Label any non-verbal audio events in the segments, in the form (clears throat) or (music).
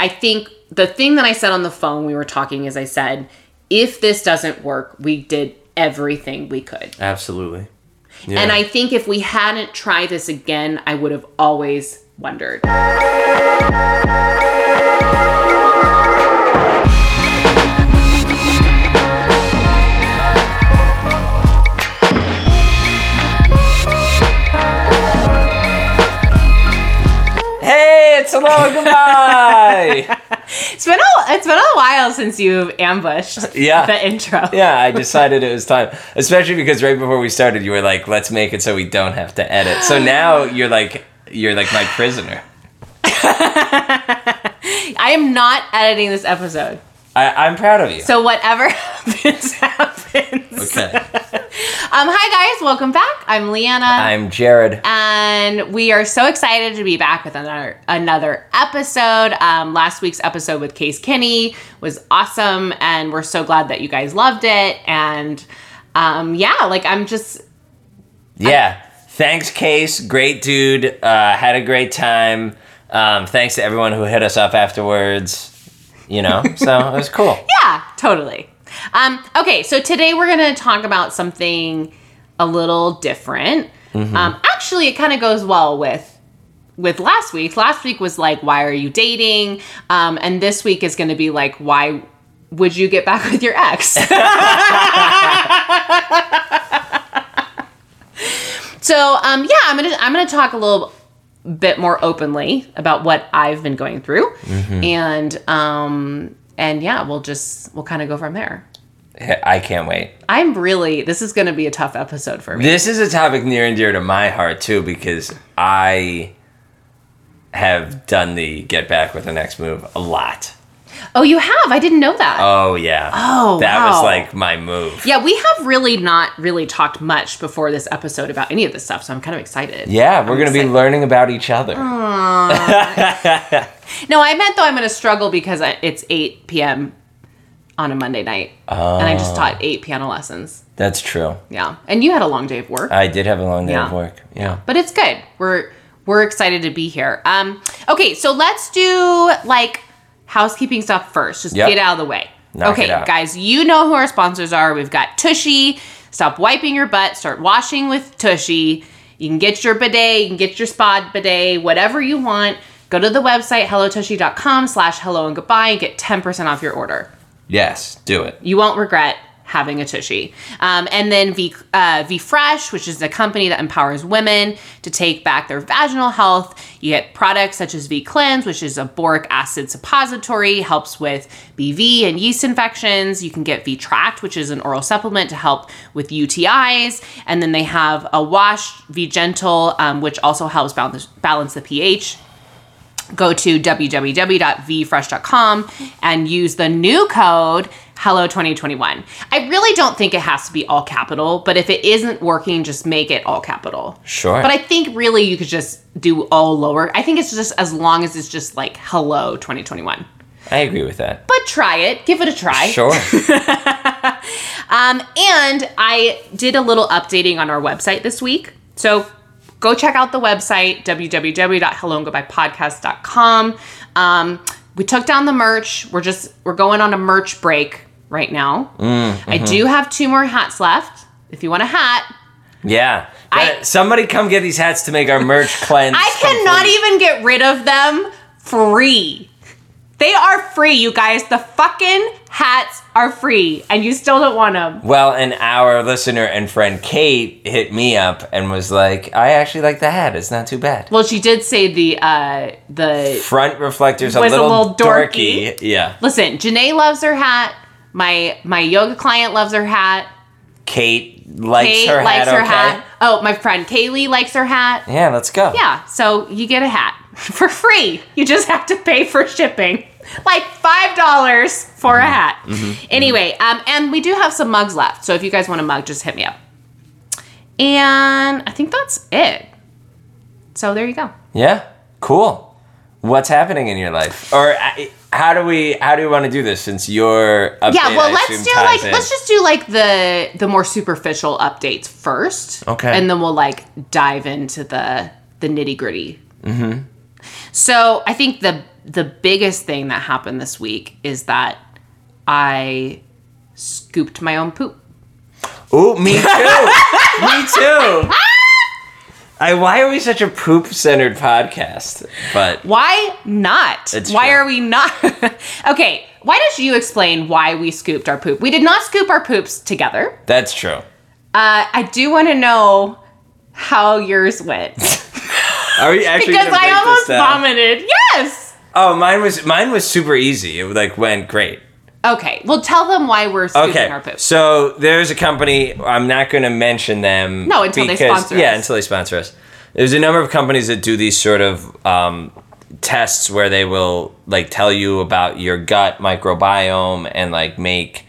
I think the thing that I said on the phone we were talking is I said, if this doesn't work, we did everything we could. Absolutely. And I think if we hadn't tried this again, I would have always wondered. Hey, it's a long goodbye. (laughs) It's been a it's been a while since you've ambushed Yeah. the intro. yeah, I decided it was time. Especially because right before we started, you were like, "Let's make it so we don't have to edit." So now you're like, you're like my prisoner. (laughs) I am not editing this episode. I, I'm proud of you. So whatever (laughs) happens, happens. okay. Um, hi guys, welcome back. I'm Leanna. I'm Jared. and we are so excited to be back with another another episode. Um, last week's episode with Case Kinney was awesome, and we're so glad that you guys loved it. And um, yeah, like I'm just Yeah. Thanks, Case. Great dude. Uh, had a great time. Um, thanks to everyone who hit us up afterwards. You know, (laughs) so it was cool. yeah, totally. Um, okay, so today we're gonna talk about something a little different. Um, actually, it kind of goes well with with last week. Last week was like, why are you dating? Um, and this week is going to be like, why would you get back (laughs) with your ex? so, um, yeah, I'm gonna I'm gonna talk a little bit more openly about what I've been going through, and um, and yeah, we'll just we'll kind of go from there. I can't wait. I'm really this is going to be a tough episode for me. This is a topic near and dear to my heart too because I have done the get back with the next move a lot. Oh, you have? I didn't know that. Oh yeah. Oh, that was like my move. Yeah, we have really not really talked much before this episode about any of this stuff, so I'm kind of excited. Yeah, we're I'm gonna be learning about each other. (laughs) No, I meant though I'm going to struggle because it's 8 p.m. on a Monday night, and I just taught eight piano lessons. That's true. Yeah, and you had a long day of work, I did have a long day Yeah. of work. Yeah. but it's good. We're we're excited to be here. Um, okay, so let's do like housekeeping stuff first. Just Yep. get out of the way. Knock okay, guys, you know who our sponsors are. We've got Tushy. Stop wiping your butt. Start washing with Tushy. You can get your bidet. You can get your spa bidet. Whatever you want. Go to the website hellotushy.com slash hello and goodbye and get 10% off your order. Yes, do it. You won't regret having a tushy. Um, and then V, uh, v Fresh, which is a company that empowers women to take back their vaginal health. You get products such as V Cleanse, which is a boric acid suppository, helps with BV and yeast infections. You can get V Tract, which is an oral supplement to help with UTIs. And then they have a wash, V Gentle, um, which also helps balance, balance the pH go to www.vfresh.com and use the new code hello 2021 i really don't think it has to be all capital but if it isn't working just make it all capital Sure. but i think really you could just do all lower i think it's just as long as it's just like hello 2021 I agree with that. but try it give it a try Sure. (laughs) (laughs) um, and I did a little updating on our website this week. So go check out the website, www.helloandgoodbyepodcast.com. Um, we took down the merch. We're just, we're going on a merch break right now. I do have two more hats left. If you want a hat, yeah. I- Somebody come get these hats to make our merch (laughs) cleanse. I cannot even get rid of them free. They are free, you guys. The fucking hats are free, and you still don't want them. Well, and our listener and friend Kate hit me up and was like, "I actually like the hat. It's not too bad." Well, she did say the uh the Front reflectors a Was a little, little dorky. dorky. Yeah. Listen, Janae loves her hat. My my yoga client loves her hat. Kate likes Kate her likes hat. her okay? hat. Oh, my friend Kaylee likes her hat. Yeah, let's go. Yeah, so you get a hat (laughs) for free. You just have to pay for shipping. Like five dollars for Mm-hmm. a hat. Anyway, um, and we do have some mugs left. So if you guys want a mug, just hit me up. And I think that's it. So there you go. Yeah. Cool. What's happening in your life, or uh, how do we? How do we want to do this? Since your update, Yeah, well, I let's do like in. let's just do like the the more superficial updates first. Okay. And then we'll like dive into the the nitty gritty. Mm-hmm. So I think the the biggest thing that happened this week is that I scooped my own poop. Oh, me too. (laughs) me too. I, why are we such a poop centered podcast? But Why not? Why true. are we not? (laughs) okay, why don't you explain why we scooped our poop? We did not scoop our poops together. that's true. Uh, I do want to know how yours went (laughs) Are we actually because I almost vomited. Yes. Oh, mine was mine was super easy. It like went great. Okay, well, tell them why we're scooping Okay, our poop. so there's a company. I'm not going to mention them. No, until they sponsor Yeah, us. until they sponsor us. There's a number of companies that do these sort of um, tests where they will like tell you about your gut microbiome and like make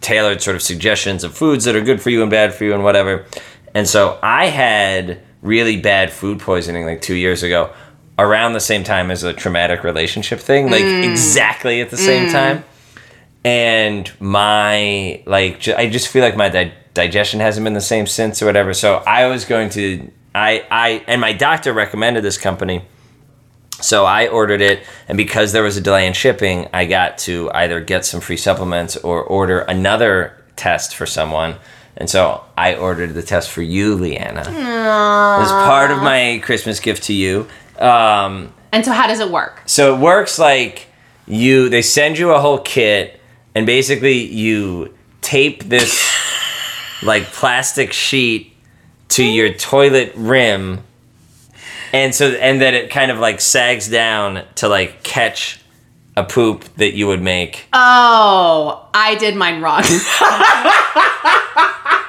tailored sort of suggestions of foods that are good for you and bad for you and whatever. And so I had really bad food poisoning like two years ago, around the same time as a traumatic relationship thing, like Mm. exactly at the same time and my like I just feel like my di- digestion hasn't been the same since or whatever. So I was going to I I and my doctor recommended this company. So I ordered it, and because there was a delay in shipping, I got to either get some free supplements or order another test for someone. And so I ordered the test for you, Leanna, as part of my Christmas gift to you. Um, And so, how does it work? so it works like you they send you a whole kit and basically you tape this (laughs) like plastic sheet to your toilet rim and so and then it kind of like sags down to like catch a poop that you would make. Oh, I did mine wrong. (laughs) (laughs)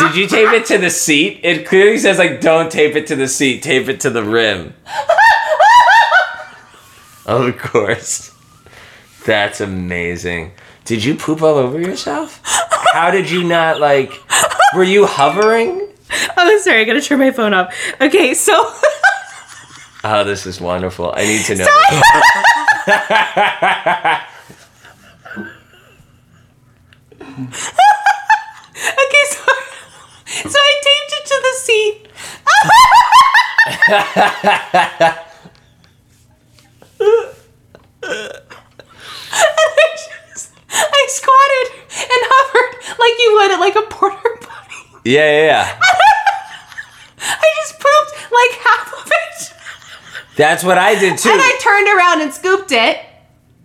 Did you tape it to the seat? It clearly says like don't tape it to the seat, tape it to the rim. (laughs) of course. That's amazing. Did you poop all over yourself? How did you not like were you hovering? oh, sorry, I gotta turn my phone off. Okay, so. (laughs) Oh, this is wonderful. I need to know. (laughs) Okay, so I taped it to the seat. and I just I squatted and hovered like you would at like a porter potty. Yeah, yeah, yeah. (laughs) I just pooped like half of it. That's what I did too. And I turned around and scooped it.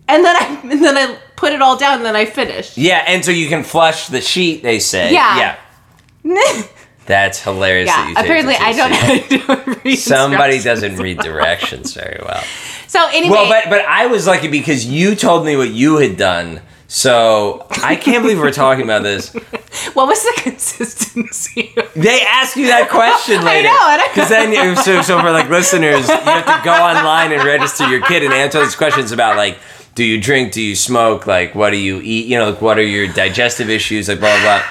And then I and then I put it all down and then I finished. Yeah, and so you can flush the sheet, they say. Yeah. Yeah. (laughs) That's hilarious that yeah, you apparently I don't how to read Somebody doesn't read directions very well. (laughs) So anyway, Well, but but I was lucky because you told me what you had done. So I can't believe we're talking about this. (laughs) what was the consistency? They ask you that question I later. know, Because then, so, so for like listeners, you have to go online and register your kid and answer these questions about like, do you drink? Do you smoke? Like, what do you eat? You know, like, what are your digestive issues? Like, blah blah. blah.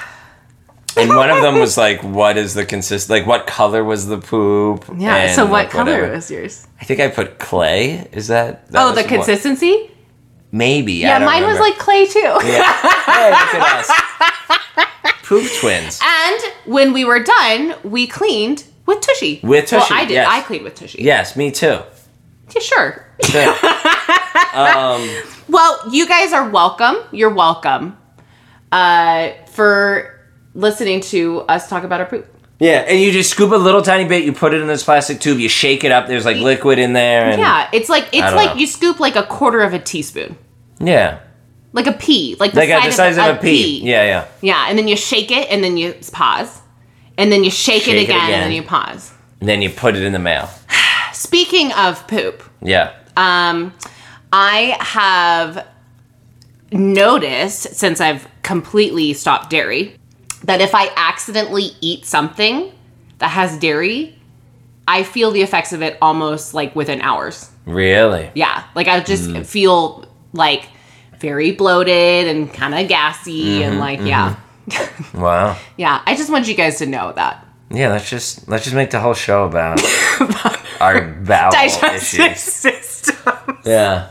And one of them was like, what is the consist? Like, what color was the poop? Yeah. And, so what like, color whatever. was yours? I think I put clay. Is that? that Oh, the one- consistency. Maybe. Yeah, mine was like clay too. Yeah. Hey, look at us. Poop twins. And when we were done, we cleaned with Tushy. With Tushy, Well, I did. yes. I cleaned with Tushy. Yes, me too. Yeah, sure. Sure. (laughs) um, Well, you guys are welcome. You're welcome uh, for listening to us talk about our poop. yeah, and you just scoop a little tiny bit. You put it in this plastic tube. You shake it up. There's like liquid in there. And, Yeah, it's like it's like know. you scoop like a quarter of a teaspoon, Yeah. like a pea, like the, Like size, the size of a pea. Yeah, yeah. Yeah, and then you shake it, and then you pause, and then you shake, Shake it, it again, again. and then you pause. And then you put it in the mail. (sighs) Speaking of poop, Yeah. um, I have noticed since I've completely stopped dairy that if I accidentally eat something that has dairy, I feel the effects of it almost like within hours. Really? Yeah, like I just Mm. feel like very bloated and kind of gassy Mm-hmm, and like yeah. (laughs) (laughs) Wow. Yeah, I just want you guys to know that. Yeah, let's just let's just make the whole show about (laughs) our bowel Digestive issues. system. Yeah.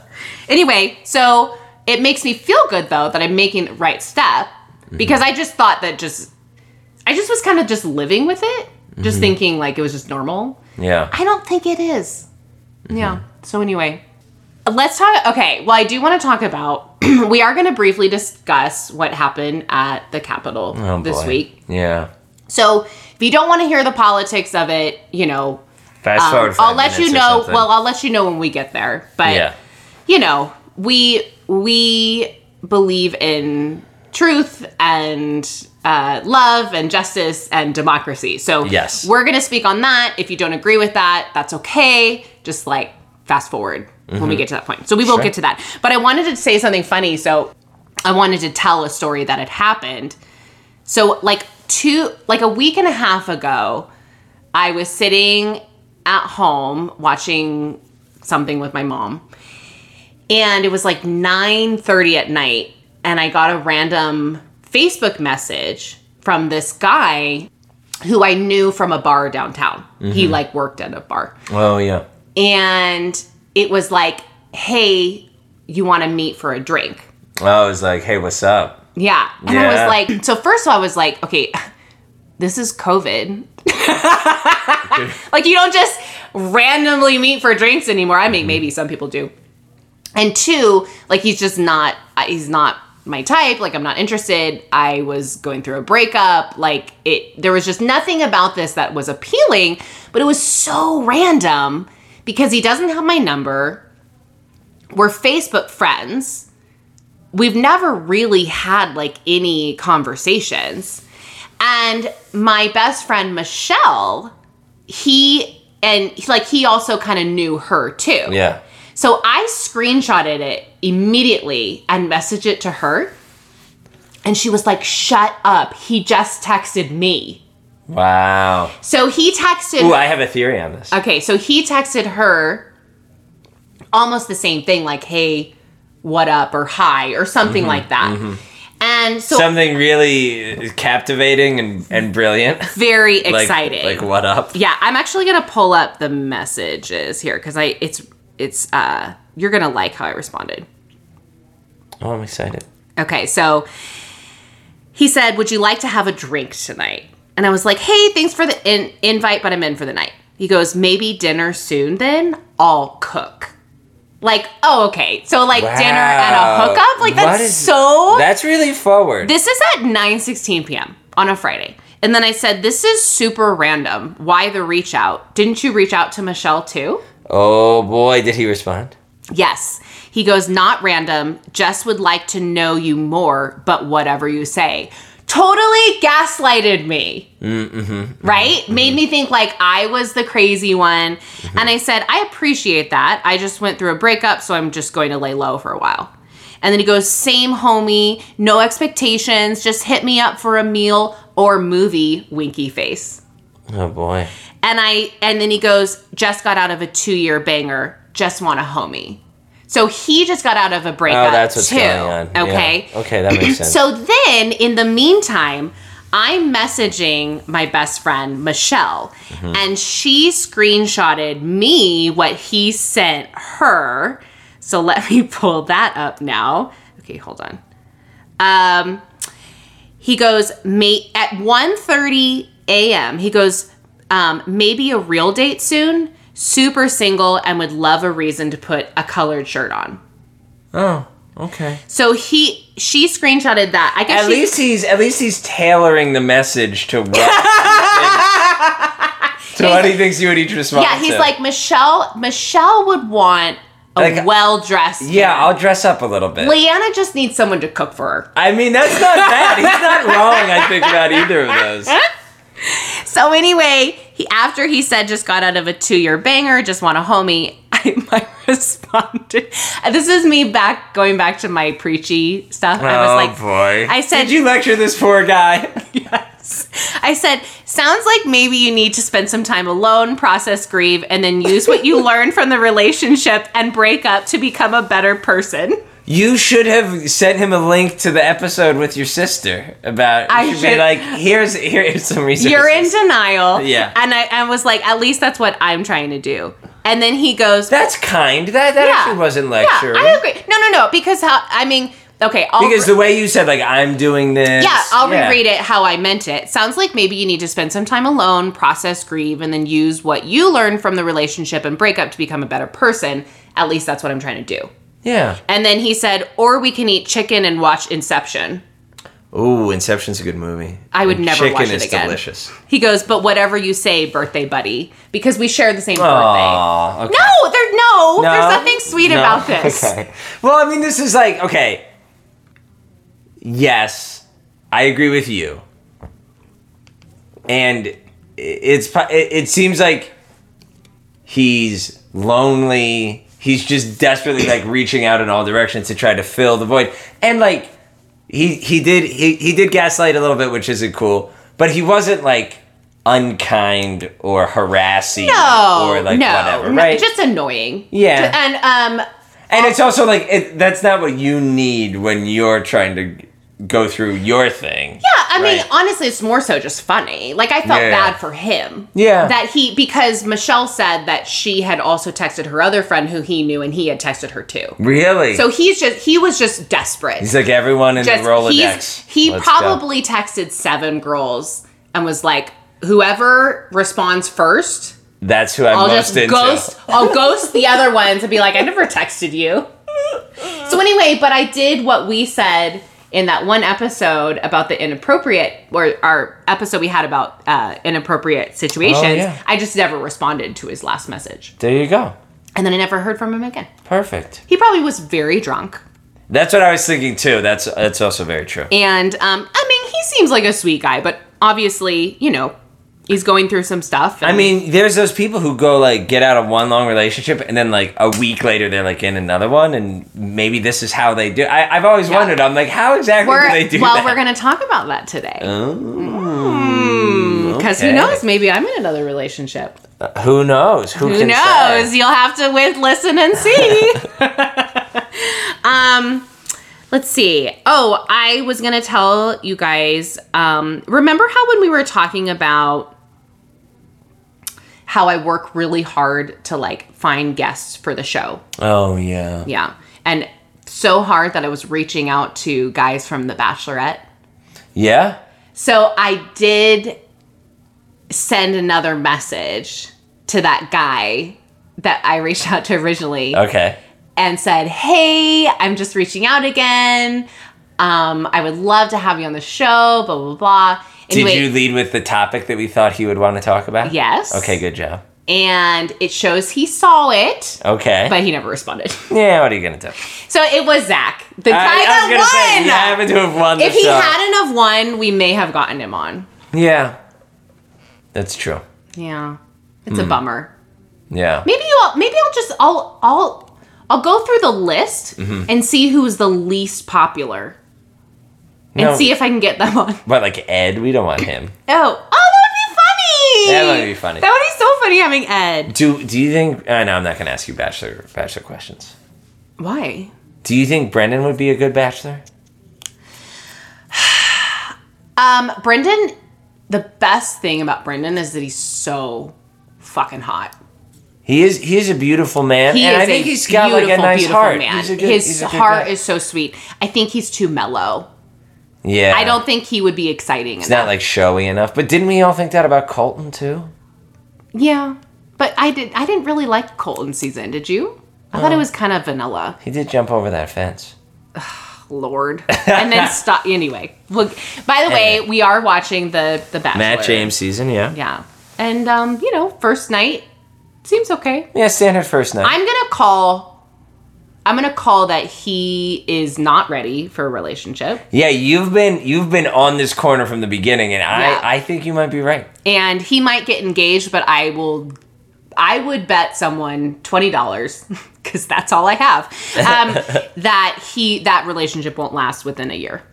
Anyway, so it makes me feel good though that I'm making the right step because I just thought that just I just was kind of just living with it, just thinking like it was just normal. Yeah. I don't think it is. Yeah. So anyway, let's talk. Okay, well, I do want to talk about. (clears throat) we are going to briefly discuss what happened at the Capitol Oh, this boy. week. Yeah. So, if you don't want to hear the politics of it, you know, Fast um, forward. I'll let you know. Well, I'll let you know when we get there. But yeah. you know, we we believe in truth and uh, love and justice and democracy. So Yes. we're gonna speak on that. If you don't agree with that, that's okay. Just like fast forward when we get to that point. So we will Mm-hmm. Sure. get to that. But I wanted to say something funny. So I wanted to tell a story that had happened. So like two like a week and a half ago, I was sitting at home watching something with my mom. And it was like 9:30 at night and I got a random Facebook message from this guy who I knew from a bar downtown. He like worked at a bar. Oh yeah. And it was like, "Hey, you want to meet for a drink?" I was like, hey, what's up? Yeah. And I was like, so first of all, I was like, okay, this is COVID. (laughs) like, you don't just randomly meet for drinks anymore. I mean, maybe some people do. And two, like, he's just not, uh, he's not my type. Like, I'm not interested. I was going through a breakup. Like, it, there was just nothing about this that was appealing, but it was so random because he doesn't have my number. We're Facebook friends we've never really had like any conversations. And my best friend Michelle, he and like he also kind of knew her too. Yeah. So I screenshotted it immediately and messaged it to her. And she was like, "Shut up. He just texted me." Wow. So he texted Ooh, I have a theory on this. Okay, so he texted her almost the same thing, like, hey, what up, or hi, or something Mm-hmm, like that. And so Something really captivating and, and brilliant. very (laughs) Like, exciting. Like what up? yeah, I'm actually gonna pull up the messages here because I it's it's uh you're gonna like how I responded. Oh, I'm excited. Okay, so he said, Would you like to have a drink tonight? And I was like, Hey, thanks for the in- invite, but I'm in for the night. He goes, Maybe dinner soon then? I'll cook. Like, oh, okay. So, like, dinner and a hookup? Like, that's is- so. That's really forward. this is at 9 16 p.m. on a Friday. And then I said, This is super random. Why the reach out? Didn't you reach out to Michelle too? Oh boy, did he respond? Yes. He goes, not random, just would like to know you more, but whatever you say. Totally gaslighted me. Mm-hmm. right? Mm-hmm. Made me think like I was the crazy one. Mm-hmm. And I said, I appreciate that. I just went through a breakup, so I'm just going to lay low for a while. And then he goes, same homie, no expectations, just hit me up for a meal or movie, winky face. Oh boy. And I and then he goes, just got out of a two year banger, just want a homie. So he just got out of a breakup Oh, that's what's too. going on. Yeah. Okay. Okay, that makes (clears throat) sense. So then in the meantime, I'm messaging my best friend Michelle, Mm-hmm. and she screenshotted me what he sent her. So let me (laughs) pull that up now. Okay, hold on. Um, he goes, mate, at 1.30 a.m., he goes, um, maybe a real date soon, super single, and would love a reason to put a colored shirt on. oh, okay. So he, she screenshotted that. I guess At she- least he's at least he's tailoring the message to what (laughs) to what he thinks you would each respond yeah, he's to. like Michelle. Michelle would want a Like, well dressed. Yeah, I'll dress up a little bit. Leanna just needs someone to cook for her. I mean, that's not bad. He's not wrong, I think, about either of those. (laughs) So anyway, he after he said just got out of a two year banger, just want a homie. (laughs) I my (laughs) responded. and This is me back going back to my preachy stuff. I was oh like, boy. I said- Did you lecture this poor guy? (laughs) yes. I said, sounds like maybe you need to spend some time alone, process grieve, and then use what you (laughs) learned from the relationship and break up to become a better person. You should have sent him a link to the episode with your sister about. I should be like, here's here's some resources. You're in denial. Yeah. And I, I was like, at least that's what I'm trying to do. And then he goes, That's kind. That that actually wasn't lecturing. Yeah, I agree. No, no, no. Because how? I mean, okay. I'll Because the way you said, like, I'm doing this. yeah, I'll reread it how I meant it. Sounds like maybe you need to spend some time alone, process grieve, and then use what you learned from the relationship and breakup to become a better person. At least that's what I'm trying to do. Yeah. And then he said, or we can eat chicken and watch Inception. Ooh, Inception's a good movie. I would And never Chicken watch it is again. delicious. He goes, but whatever you say, birthday buddy, because we share the same birthday. Okay. No, there no, No? there's nothing sweet No? about this. (laughs) Okay. Well, I mean, this is like okay. Yes, I agree with you, and it's it, it seems like he's lonely. He's just desperately like reaching out in all directions to try to fill the void, and like he he did he, he did gaslight a little bit, which isn't cool, but he wasn't like unkind or harassing No, or like no, whatever, no, right? just annoying. Yeah. And um, And it's also like it, that's not what you need when you're trying to go through your thing. Yeah, I mean, honestly, it's more so just funny. Like I felt Yeah. bad for him. Yeah. That he because Michelle said that she had also texted her other friend who he knew and he had texted her too. Really? So he's just he was just desperate. he's like everyone in just the Rolodex. he's he Let's go. probably texted seven girls and was like, whoever responds first, That's who I'm I'll most just into. ghost I'll ghost the other ones and be like, I never texted you. So anyway, but I did what we said in that one episode about the inappropriate or our episode we had about uh, inappropriate situations. Oh, yeah. I just never responded to his last message. There you go. And then I never heard from him again. Perfect. He probably was very drunk. That's what I was thinking too. That's that's also very true. And um, I mean, he seems like a sweet guy, but obviously, you know, he's going through some stuff. I mean, there's those people who go like get out of one long relationship and then like a week later they're like in another one, and maybe this is how they do. I, I've always wondered. I'm like, how exactly we're, do they do well, that? we're going to talk about that today. Oh, Because okay. who knows? Maybe I'm in another relationship. Who knows? Who, Who knows? say? You'll have to wait, listen, and see. (laughs) (laughs) um, let's see. Oh, I was gonna tell you guys. Um, remember how when we were talking about how I work really hard to like find guests for the show? Oh yeah. Yeah, and so hard that I was reaching out to guys from The Bachelorette. Yeah. So I did send another message to that guy that I reached out to originally Okay. and said, Hey, I'm just reaching out again. Um, I would love to have you on the show, blah, blah, blah. Anyway, Did you lead with the topic that we thought he would want to talk about? Yes. Okay, good job. and it shows he saw it, Okay. but he never responded. (laughs) yeah, what are you gonna do? so it was Zach, the guy I, I was that say won. you happen to have won the if he show. hadn't have won, we may have gotten him on. yeah, that's true. Yeah. It's Hmm. a bummer. Yeah. Maybe you'll maybe I'll just I'll I'll I'll go through the list Mm-hmm. and see who's the least popular and No. see if I can get them on. But like Ed, we don't want him. Oh, oh, that would be funny. That would be funny. That would be so funny having Ed. Do Do you think? I know I'm not gonna ask you bachelor bachelor questions. Why? Do you think Brendan would be a good bachelor? (sighs) Um, Brendan. The best thing about Brendan is that he's so fucking hot. He is. He is a beautiful man, He and is I think a he's got like a beautiful, nice heart. man. He's a good, His he's a good heart is so sweet. I think he's too mellow. Yeah. I don't think he would be exciting. It's not like showy enough. But didn't we all think that about Colton too? Yeah, but I did. I didn't really like Colton season. Did you? I thought it was kind of vanilla. He did jump over that fence. Lord, and then (laughs) stop. Anyway, look. By the way, we are watching the the Bachelor. Matt James season, yeah. Yeah, and um, you know, first night seems okay. Yeah, standard first night. I'm gonna call. I'm gonna call that he is not ready for a relationship, yeah, you've been you've been on this corner from the beginning, and Yeah. I I think you might be right. and he might get engaged. But I will. I would bet someone twenty dollars (laughs) because that's all I have. Um, (laughs) that he that relationship won't last within a year.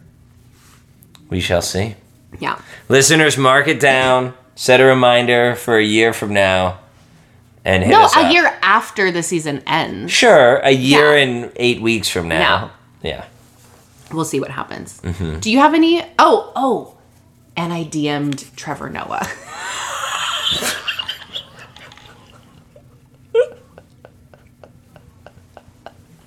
We shall see. Yeah. Listeners, mark it down. Set a reminder for a year from now, and hit No, us a up. year after the season ends. Sure, a year Yeah. and eight weeks from now. Yeah. We'll see what happens. Mm-hmm. Do you have any? Oh, oh. And I DM'd Trevor Noah. (laughs)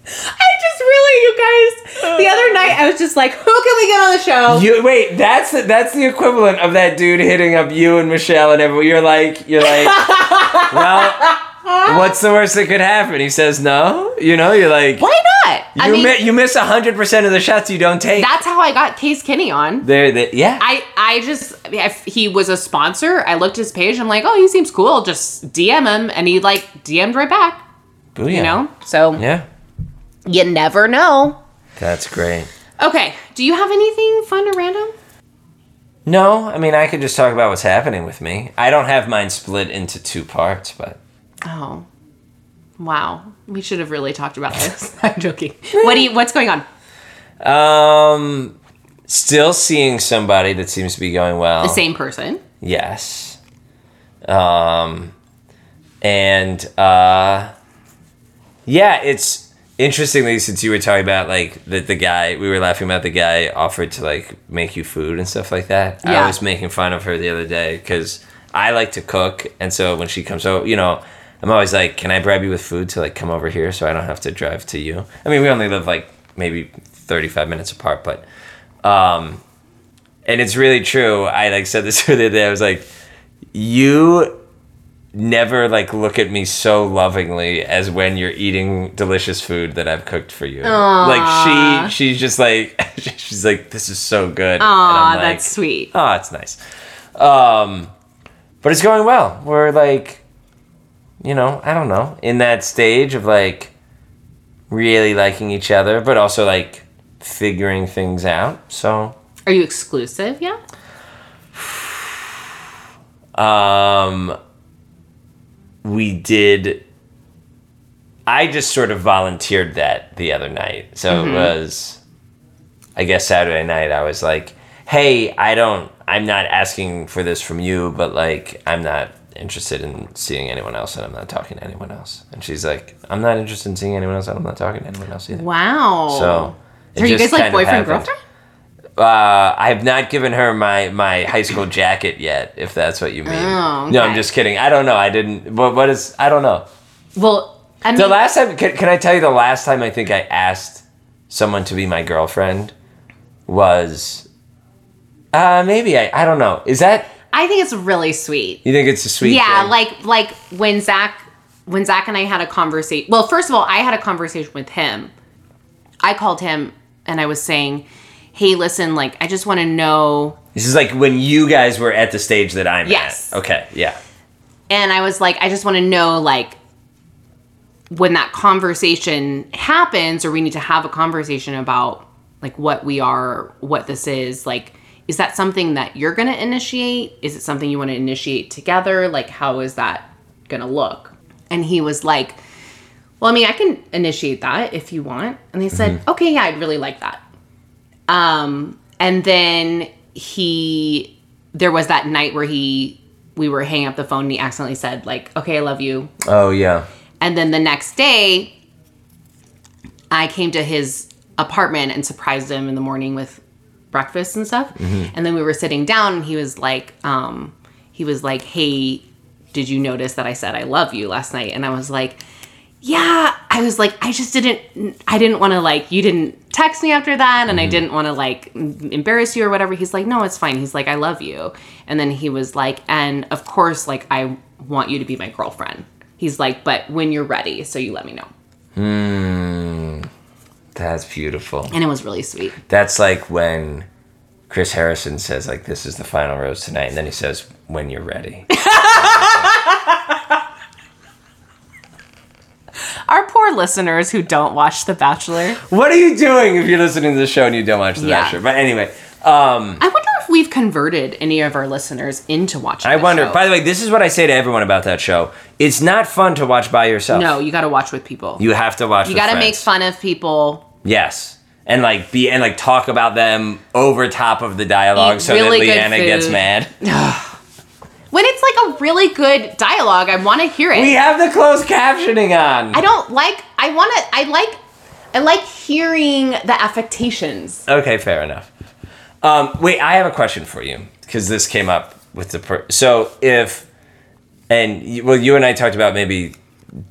I just really, you guys, the other uh. night I was just like, who can we get on the show? You wait. That's the, that's the equivalent of that dude hitting up you and Michelle and everyone. You're like you're like, (laughs) well, What's the worst that could happen? He says no. You know, you're like, Why not? You, I mean, mi- you miss hundred percent of the shots you don't take. that's how I got Case Kinney on. There, the, yeah. I, I just if he was a sponsor, I looked his page. I'm like, oh, he seems cool. Just DM him, and he like DM'd right back. Booyah. You know, so Yeah, you never know. that's great. Okay, do you have anything fun or random? No, I mean I could just talk about what's happening with me. I don't have mine split into two parts, but Oh, wow. We should have really talked about this. (laughs) I'm joking. What do you? What's going on? um, still seeing somebody that seems to be going well. The same person. Yes. Um, and uh, yeah, it's interestingly since you were talking about like the the guy we were laughing about the guy offered to like make you food and stuff like that. Yeah. I was making fun of her the other day because I like to cook, and so when she comes over, you know. I'm always like, can I bribe you with food to like come over here so I don't have to drive to you? I mean, we only live like maybe 35 minutes apart, but um, and it's really true. I like said this (laughs) the other day. I was like, you never like look at me so lovingly as when you're eating delicious food that I've cooked for you. Like she, she's just like, (laughs) she's like, this is so good. Aw, like, that's sweet. Oh, it's nice. Um, but it's going well. We're like, you know, I don't know, in that stage of like really liking each other, but also like figuring things out. So, Are you exclusive yet? um, we did. I just sort of volunteered that the other night. So it mm-hmm. was, I guess Saturday night. I was like, "Hey, I don't. I'm not asking for this from you, but like, I'm not interested in seeing anyone else, and I'm not talking to anyone else." And she's like, "I'm not interested in seeing anyone else, and I'm not talking to anyone else either." Wow. So. it are you guys like boyfriend girlfriend? Uh, I have not given her my my high school jacket yet. If that's what you mean. Oh, No, I'm just kidding. I don't know. I didn't. What what is? I don't know. Well, I mean, The last time, can, can I tell you the last time I think I asked someone to be my girlfriend was, uh, maybe I I don't know. Is that I think it's really sweet. you think it's a sweet? yeah, thing? like like when Zach when Zach and I had a conversation. Well, first of all, I had a conversation with him. I called him and I was saying, "Hey, listen, like I just want to know." this is like when you guys were at the stage that I'm Yes. at. Okay. Yeah. And I was like, "I just want to know, like." When that conversation happens, or we need to have a conversation about like what we are, what this is, like, is that something that you're gonna initiate? Is it something you want to initiate together? Like, how is that gonna look? And he was like, Well, I mean, I can initiate that if you want. And they said, mm-hmm. Okay, yeah, I'd really like that. Um, and then he, there was that night where he, we were hanging up the phone and he accidentally said, like, okay, I love you. Oh yeah. And then the next day, I came to his apartment and surprised him in the morning with breakfast and stuff. And then we were sitting down and he was like, um, he was like, hey, did you notice that I said I love you last night? And I was like, yeah, I was like, I just didn't, I didn't want to like, you didn't text me after that, and I didn't want to like embarrass you or whatever. He's like, no, it's fine. He's like, I love you. And then he was like, and of course, like, I want you to be my girlfriend. He's like, but when you're ready, so you let me know. Hmm. That's beautiful. And it was really sweet. That's like when Chris Harrison says like this is the final rose tonight, and then he says when you're ready. Our poor listeners who don't watch The Bachelor. what are you doing if you're listening to the show and you don't watch The Yeah. Bachelor? But anyway, um, I wonder if we've converted any of our listeners into watching. I wonder. show. By the way, this is what I say to everyone about that show. It's not fun to watch by yourself. no, you got to watch with people. you have to watch. You got to make fun of people. Yes. And like be and like talk about them over top of the dialogue Eat so really that Leanna gets mad. (sighs) (laughs) When it's like a really good dialogue, I want to hear it. We have the closed captioning on. I don't like. I want to. I like. I like hearing the affectations. Okay, fair enough. Um, wait, I have a question for you because this came up with the per- so if and well, you and I talked about maybe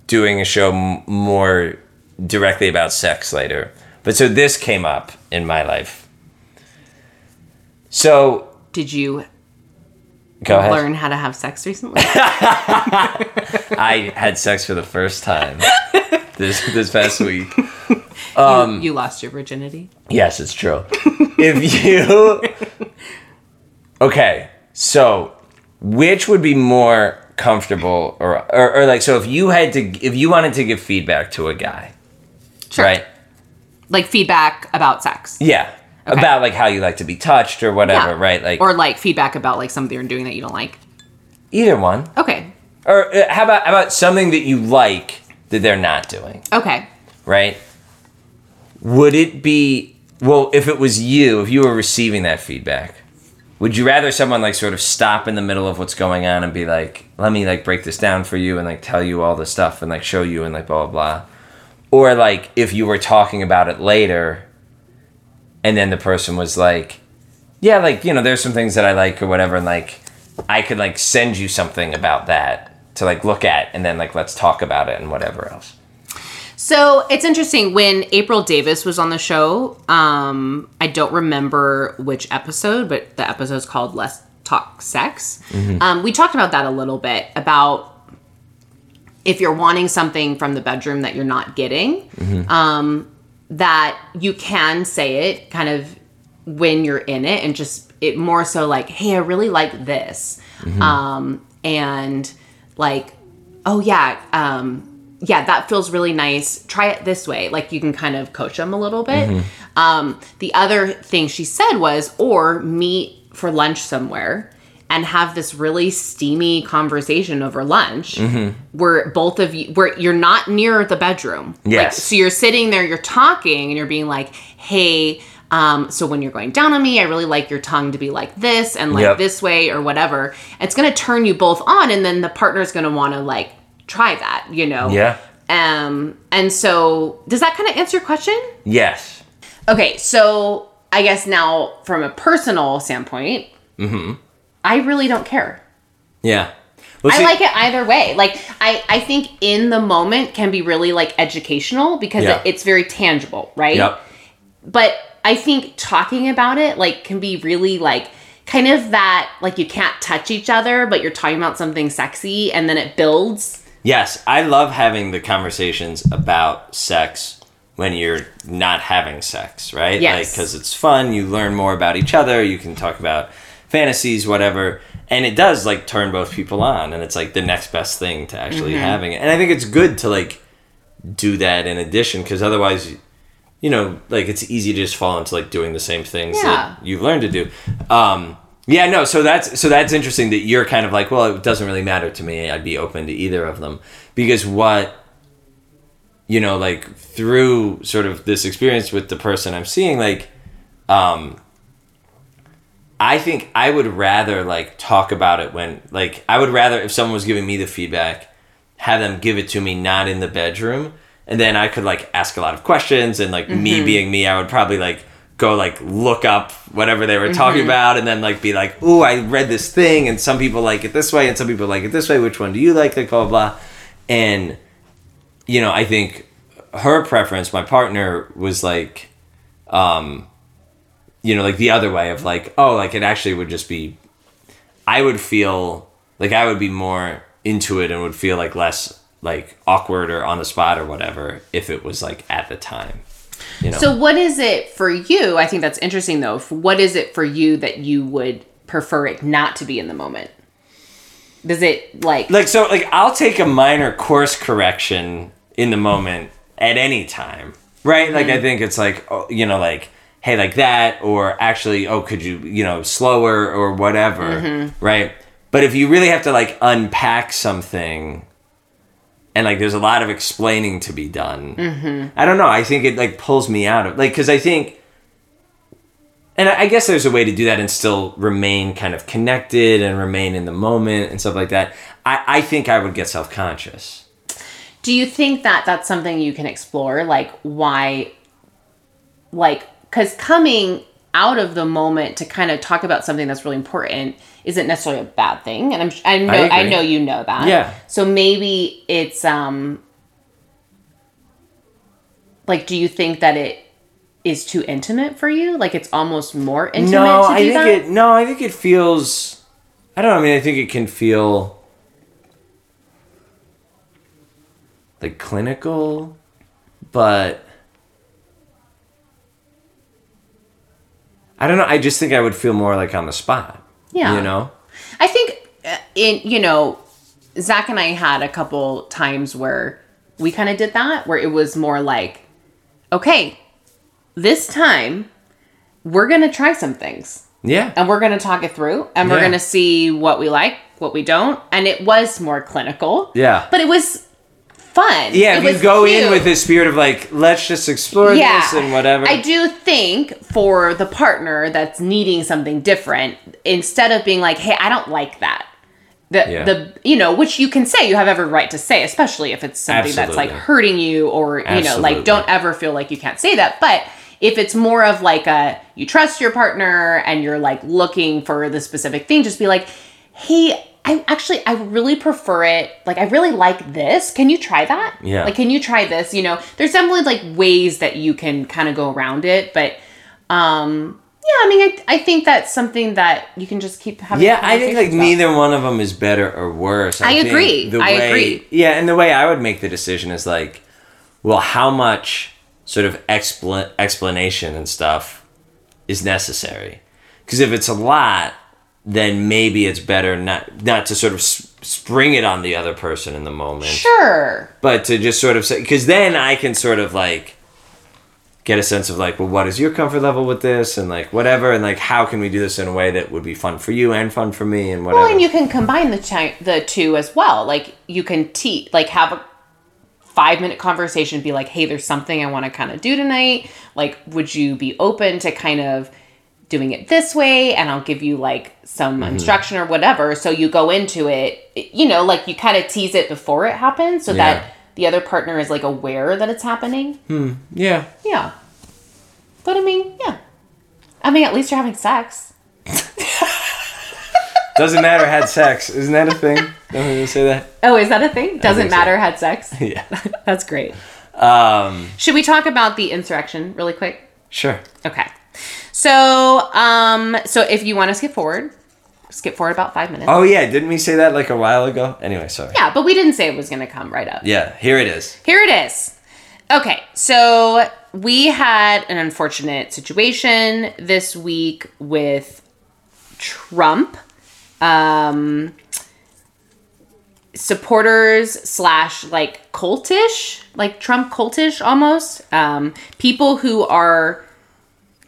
doing a show m- more directly about sex later, but so this came up in my life. So Did you Go ahead. learn how to have sex recently? (laughs) I had sex for the first time (laughs) this this past week. (laughs) you, um, you lost your virginity. Yes, it's true. if you Okay, so which would be more comfortable or, or or like so if you had to if you wanted to give feedback to a guy, Sure. right? Like feedback about sex. Yeah. Okay. About like how you like to be touched or whatever, Yeah. right? Like Or like feedback about like something you're doing that you don't like. either one. Okay. Or uh, how about how about something that you like that they're not doing, Okay. right? Would it be well if it was you, if you were receiving that feedback? Would you rather someone like sort of stop in the middle of what's going on and be like, "Let me like break this down for you and like tell you all the stuff and like show you and like blah blah blah," or like if you were talking about it later, and then the person was like, "Yeah, like you know, there's some things that I like or whatever," and like I could like send you something about that to like look at, and then like let's talk about it and whatever else. So it's interesting when April Davis was on the show. Um, I don't remember which episode, but the episode's called "Let's Talk Sex." Um, we talked about that a little bit about if you're wanting something from the bedroom that you're not getting, um, that you can say it kind of when you're in it and just it more so like, hey, I really like this. Um, and like, oh yeah, um, yeah, that feels really nice. Try it this way. Like you can kind of coach them a little bit. Um, the other thing she said was, or meet for lunch somewhere and have this really steamy conversation over lunch where both of you where you're not near the bedroom. Like, Yes. so you're sitting there, you're talking, and you're being like, hey, um, so when you're going down on me, I really like your tongue to be like this and like Yep. this way or whatever. It's gonna turn you both on, and then the partner's gonna wanna like try that, you know? Yeah. Um, and so does that kind of answer your question? Yes. Okay, so I guess now from a personal standpoint, I really don't care. Yeah. Well, I like it either way. Like I, I think in the moment can be really like educational because Yeah. it, it's very tangible, right? Yep. But I think talking about it like can be really like kind of that like you can't touch each other, but you're talking about something sexy and then it builds. Yes, I love having the conversations about sex when you're not having sex, right? Yes. Like because it's fun, you learn more about each other, you can talk about fantasies, whatever, and it does like turn both people on, and it's like the next best thing to actually having it. And I think it's good to like do that in addition, because otherwise, you know, like it's easy to just fall into like doing the same things Yeah. that you've learned to do. Um, yeah, no. So that's so that's interesting that you're kind of like, well, it doesn't really matter to me. I'd be open to either of them because what you know, like through sort of this experience with the person I'm seeing, like, um, I think I would rather like talk about it when like I would rather if someone was giving me the feedback, have them give it to me not in the bedroom, and then I could like ask a lot of questions and like me being me, I would probably like go like look up whatever they were talking about and then like be like, "Ooh, I read this thing and some people like it this way and some people like it this way. Which one do you like?" Like blah blah blah, and you know, I think her preference, my partner, was like, um, you know, like the other way of like, oh, like it actually would just be, I would feel like I would be more into it and would feel like less like awkward or on the spot or whatever if it was like at the time, you know. So what is it for you? I think that's interesting though. What is it for you that you would prefer it not to be in the moment? Does it like like so like I'll take a minor course correction in the moment at any time. Right? Like I mm-hmm. think it's like oh, you know like hey like that or actually oh could you you know slower or whatever. Mm-hmm. Right? But if you really have to like unpack something and like there's a lot of explaining to be done. Mm-hmm. I don't know. I think it like pulls me out of like cuz I think and I I guess there's a way to do that and still remain kind of connected and remain in the moment and stuff like that. I, I think I would get self conscious. Do you think that that's something you can explore? Like, why, like, because coming out of the moment to kind of talk about something that's really important isn't necessarily a bad thing, and I'm I know I, agree. know you know that. Yeah. So maybe it's um. Like, do you think that it is too intimate for you? Like, it's almost more intimate No, I think that. it. No, I think it feels. I don't know. I mean, I think it can feel like clinical, but I don't know. I just think I would feel more like on the spot. Yeah. You know? I think uh, in you know, Zach and I had a couple times where we kind of did that, where it was more like, okay, this time we're gonna try some things Yeah. and we're gonna talk it through, and we're gonna see what we like, what we don't, and it was more clinical. Yeah. but it was fun. Yeah, it if you go in with this spirit of like, let's just explore this and whatever. I do think for the partner that's needing something different, instead of being like, "Hey, I don't like that," the Yeah. the you know, which you can say, you have every right to say, especially if it's something that's like hurting you, or you know, like don't ever feel like you can't say that. But if it's more of like a you trust your partner and you're like looking for the specific thing, just be like, "Hey." I actually I really prefer it. Like I really like this. Can you try that? Yeah. Like can you try this? You know, there's definitely like ways that you can kind of go around it, but um yeah, I mean I, I think that's something that you can just keep having Yeah, I think like about. neither one of them is better or worse. I think agree. the I way- agree. Yeah, and the way I would make the decision is like, well, how much sort of expla- explanation and stuff is necessary? Because if it's a lot, then maybe it's better not not to sort of spring it on the other person in the moment, Sure. but to just sort of say because then I can sort of like get a sense of like, well, what is your comfort level with this, and like whatever, and like how can we do this in a way that would be fun for you and fun for me, and whatever. Well, and you can combine the chi- the two as well. Like you can te- like have a five minute conversation, be like, "Hey, there's something I want to kind of do tonight. Like, would you be open to kind of doing it this way?" And I'll give you like some Mm-hmm. instruction or whatever. So you go into it, you know, like you kind of tease it before it happens, so Yeah. that the other partner is like aware that it's happening. Hmm. yeah. Yeah. But I mean, yeah. I mean, at least you're having sex. (laughs) Doesn't matter. Had sex. Isn't that a thing? Don't we say that? Oh, is that a thing? Doesn't think so. matter. Had sex. (laughs) Yeah. (laughs) That's great. Um. Should we talk about the insurrection really quick? Sure. Okay. So, um, so if you want to skip forward, skip forward about five minutes. Oh yeah, didn't we say that like a while ago? Anyway, sorry. Yeah, but we didn't say it was going to come right up. Yeah. Here it is. Here it is. Okay, so we had an unfortunate situation this week with Trump. Um, supporters slash like cultish, like Trump cultish almost. Um, people who are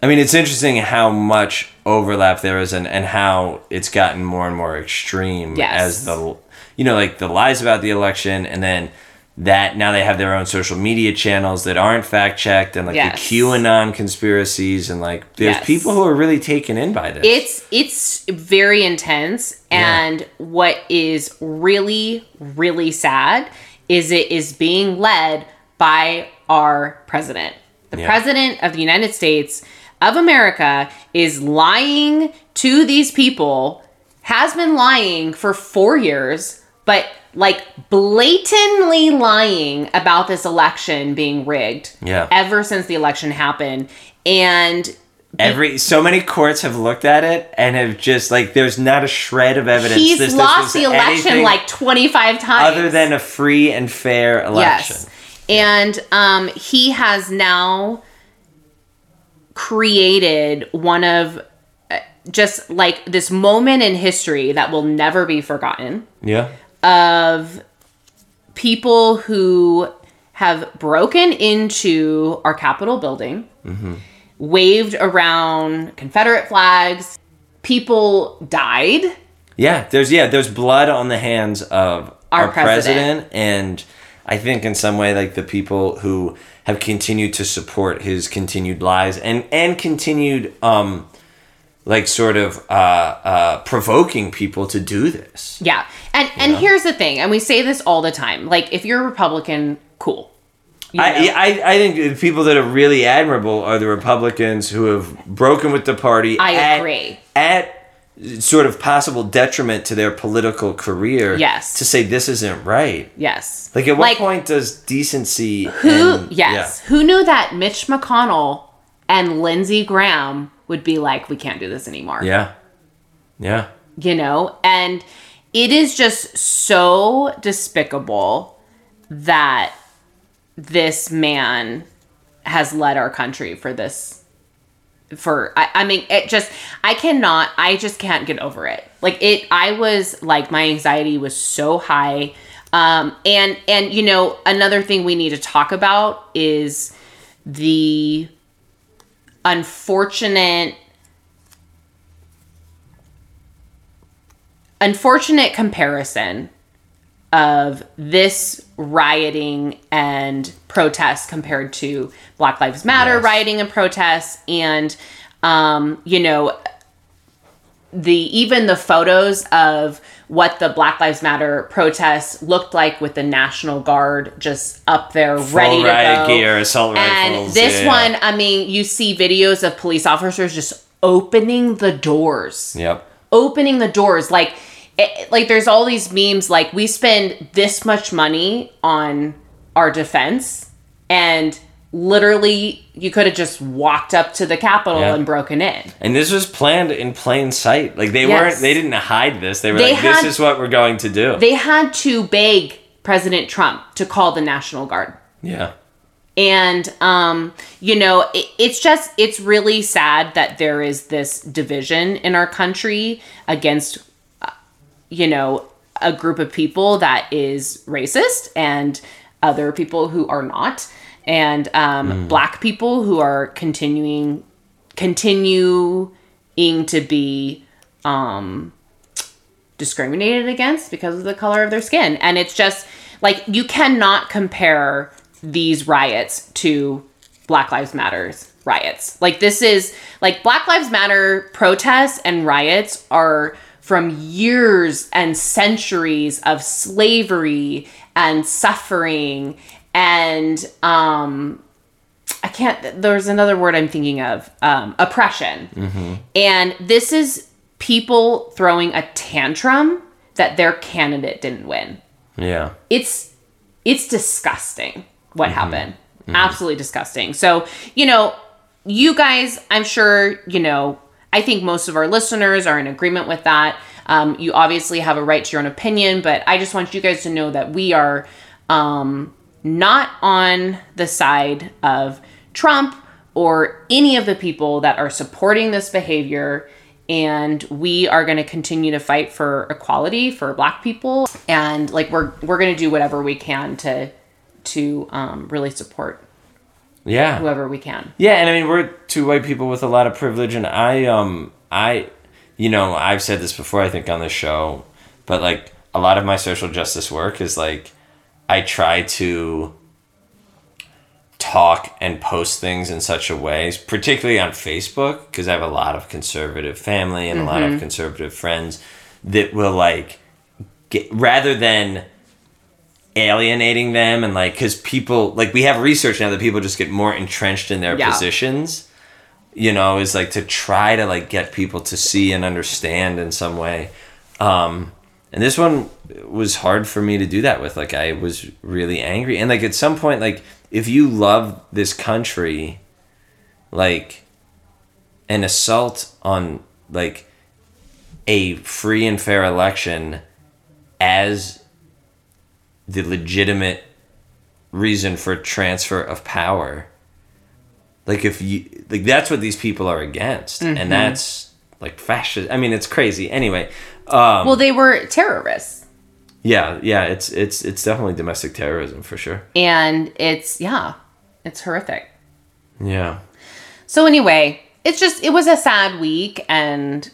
I mean, it's interesting how much overlap there is, and and how it's gotten more and more extreme Yes. as the, you know, like the lies about the election, and then that now they have their own social media channels that aren't fact checked, and like Yes. the QAnon conspiracies, and like there's Yes. people who are really taken in by this. it's it's very intense and what is really really sad is it is being led by our president the Yeah. president of the united states of america is lying to these people has been lying for four years but like blatantly lying about this election being rigged Yeah. ever since the election happened and Every so many courts have looked at it and have just like there's not a shred of evidence. He's this- this lost was the election like 25 times. other than a free and fair election. Yes. And um, he has now created one of uh, just like this moment in history that will never be forgotten Yeah. of people who have broken into our Capitol building, waved around Confederate flags. People died. Yeah, there's yeah, there's blood on the hands of Our our, president. president. and I think in some way like the people who have continued to support his continued lies and and continued um like sort of uh uh provoking people to do this. Yeah. And and here's the thing, and we say this all the time. Like if you're a Republican, cool. You know? I, I I think the people that are really admirable are the Republicans who have broken with the party. I at- agree. At sort of possible detriment to their political career. Yes. To say this isn't right. yes. Like at what Like, point does decency Who and- yes. Who knew that Mitch McConnell and Lindsey Graham would be like, we can't do this anymore. Yeah. Yeah. you know, and it is just so despicable that this man has led our country for this for I, I mean it just i cannot i just can't get over it. Like it i was like my anxiety was so high. Um and and you know another thing we need to talk about is the unfortunate unfortunate comparison of this rioting and protest compared to Black Lives Matter Yes. rioting and protests and um, you know the even the photos of what the Black Lives Matter protests looked like with the National Guard just up there ready to riot go. gear, assault and rifles, this yeah. one, I mean, you see videos of police officers just opening the doors Yep. opening the doors like it, like there's all these memes like we spend this much money on our defense and literally you could have just walked up to the capitol Yeah. and broken in And this was planned in plain sight. Like they Yes. weren't they didn't hide this. They were They like this is what we're going to do. they had to beg president trump to call the national guard yeah. and um you know it, it's just it's really sad that there is this division in our country against uh, you know a group of people that is racist and other people who are not and um black people who are continuing continuing to be um discriminated against because of the color of their skin. And it's just like you cannot compare these riots to Black Lives Matters riots. Like this is like Black Lives Matter protests and riots are from years and centuries of slavery and suffering and um I can't there's another word I'm thinking of um oppression. And this is people throwing a tantrum that their candidate didn't win. Yeah. It's it's disgusting what happened. Absolutely disgusting. So, you know, you guys, I'm sure, you know, I think most of our listeners are in agreement with that. Um, you obviously have a right to your own opinion, but I just want you guys to know that we are um, not on the side of Trump or any of the people that are supporting this behavior. And we are going to continue to fight for equality for Black people, and like we're we're going to do whatever we can to to um, really support Yeah. whoever we can. Yeah, and I mean we're two white people with a lot of privilege, and I um I, you know, I've said this before I think on this show, but like a lot of my social justice work is like I try to talk and post things in such a way, particularly on Facebook, because I have a lot of conservative family and a lot of mm-hmm. conservative friends that will like get rather than alienating them and like because people like we have research now that people just get more entrenched in their Yeah. positions you know is like to try to like get people to see and understand in some way. Um and this one was hard for me to do that with. Like i was really angry. And like at some point like if you love this country like an assault on like a free and fair election as the legitimate reason for transfer of power like if you like that's what these people are against and that's like fascist i mean it's crazy. Anyway um Well, they were terrorists, yeah yeah it's it's it's definitely domestic terrorism for sure. And it's yeah, it's horrific. yeah. So anyway, it's just it was a sad week and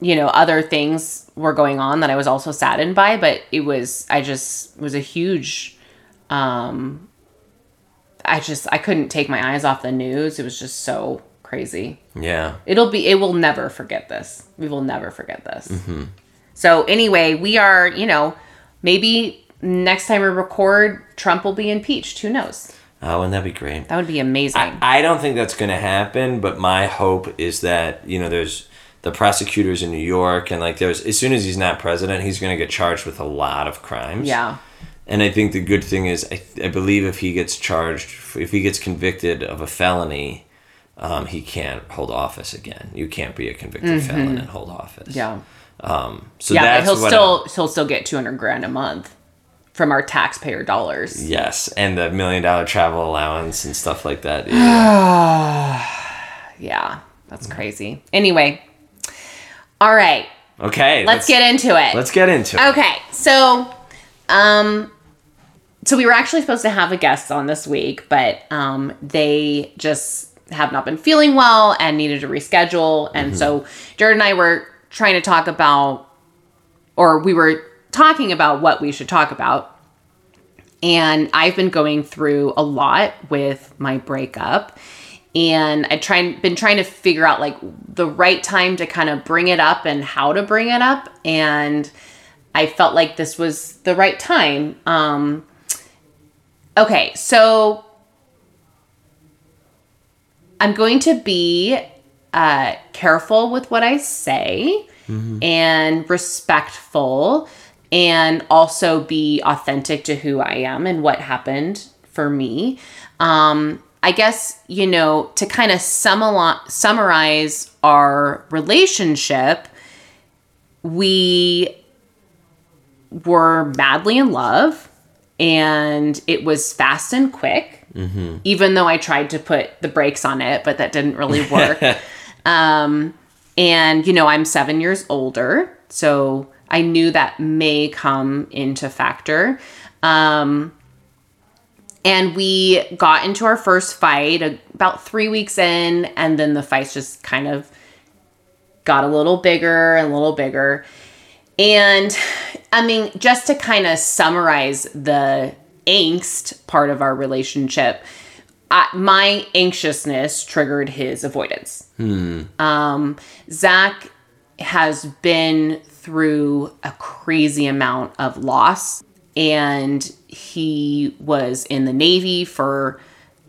you know, other things were going on that I was also saddened by, but it was I just it was a huge um I just I couldn't take my eyes off the news. It was just so crazy. yeah It'll be it will never forget this. We will never forget this. Mm-hmm. So anyway, we are, you know, maybe next time we record, Trump will be impeached. Who knows? oh wouldn't that be great That would be amazing. I don't think that's going to happen, but my hope is that, you know, there's the prosecutors in New York and like there's as soon as he's not president, he's going to get charged with a lot of crimes. yeah. And I think the good thing is I, I believe if he gets charged if he gets convicted of a felony, um, he can't hold office again. You can't be a convicted felon and hold office. Yeah. Um, so yeah, but he'll still he'll still get 200 grand a month from our taxpayer dollars. yes, and the million dollar travel allowance and stuff like that. (sighs) Yeah. Yeah, that's crazy. Anyway, all right, okay, let's, get into it. let's get into it. Okay, so um so we were actually supposed to have a guest on this week, but um they just have not been feeling well and needed to reschedule. And so Jared and I were trying to talk about or we were talking about what we should talk about. And I've been going through a lot with my breakup. And I try been trying to figure out like the right time to kind of bring it up and how to bring it up. And I felt like this was the right time. Um, okay, so I'm going to be uh, careful with what I say and respectful, and also be authentic to who I am and what happened for me. Um, I guess, you know, to kind of sum- summarize our relationship, we were madly in love and it was fast and quick even though i tried to put the brakes on it but that didn't really (laughs) work. Um, and you know i'm seven years older so i knew that may come into factor. Um, and we got into our first fight about three weeks in and then the fights just kind of got a little bigger and a little bigger and I mean, just to kind of summarize the angst part of our relationship, I, my anxiousness triggered his avoidance. Um, Zach has been through a crazy amount of loss, and he was in the Navy for,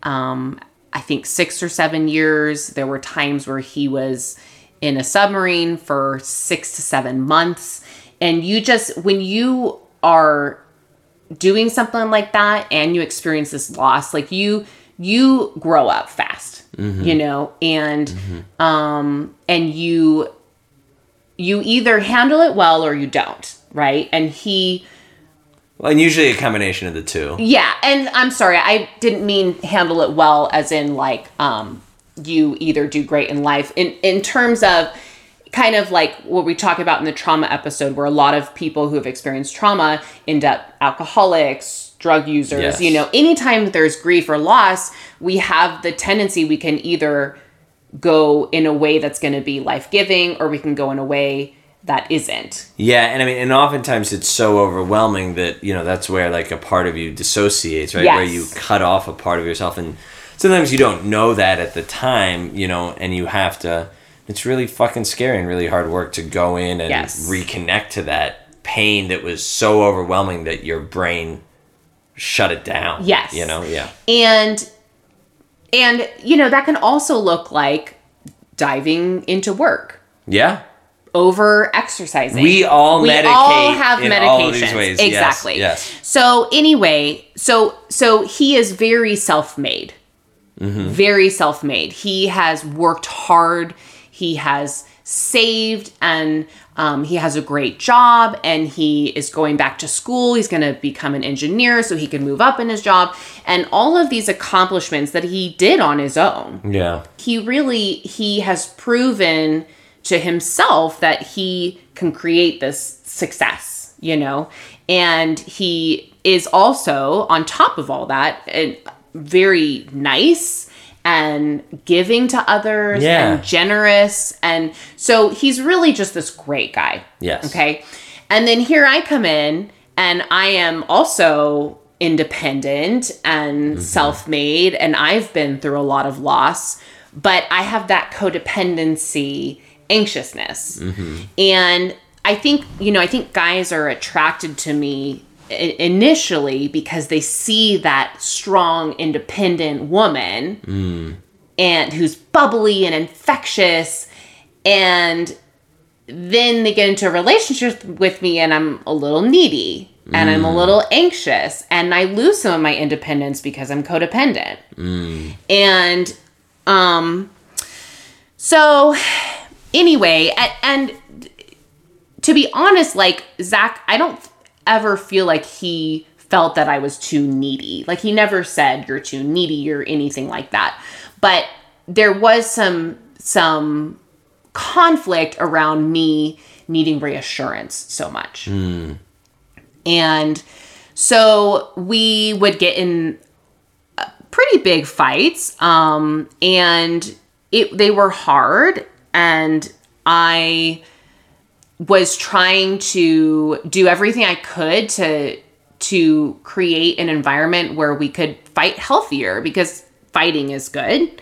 um, I think, six or seven years. There were times where he was in a submarine for six to seven months. And you just, when you are doing something like that and you experience this loss, like you, you grow up fast, you know, and, um, and you, you either handle it well or you don't, right? And he, Well, and usually a combination of the two. yeah, and I'm sorry, I didn't mean handle it well as in like um you either do great in life in in terms of kind of like what we talk about in the trauma episode where a lot of people who have experienced trauma end up alcoholics, drug users, Yes. you know, anytime there's grief or loss, we have the tendency we can either go in a way that's going to be life-giving or we can go in a way that isn't. Yeah, and I mean, and oftentimes it's so overwhelming that you know that's where like a part of you dissociates, right? Where you cut off a part of yourself, and sometimes you don't know that at the time, you know, and you have to. It's really fucking scary and really hard work to go in and Yes. reconnect to that pain that was so overwhelming that your brain shut it down. Yes. you know, yeah, and and you know that can also look like diving into work yeah. over exercising We all we medicate all have in medications all ways. Yes, exactly yes. so anyway so so he is very self-made Mm-hmm. very self-made he has worked hard he has saved and um, he has a great job and he is going back to school. He's going to become an engineer so he can move up in his job. And all of these accomplishments that he did on his own Yeah. he really he has proven to himself that he can create this success you know? And he is also on top of all that uh, very nice and giving to others Yeah. and generous. And so he's really just this great guy. Yes. okay? And then here i come in and i am also independent and mm-hmm. self-made and i've been through a lot of loss but i have that codependency anxiousness. Mm-hmm. And i think you know i think guys are attracted to me initially because they see that strong independent woman and who's bubbly and infectious. And then they get into a relationship with me and I'm a little needy and I'm a little anxious and I lose some of my independence because I'm codependent. And Um, so anyway, and, and to be honest, like Zach, I don't ever feel like he felt that I was too needy. Like he never said you're too needy or anything like that. But there was some some conflict around me needing reassurance so much. And so we would get in uh, pretty big fights um and it they were hard and I was trying to do everything I could to to create an environment where we could fight healthier because fighting is good.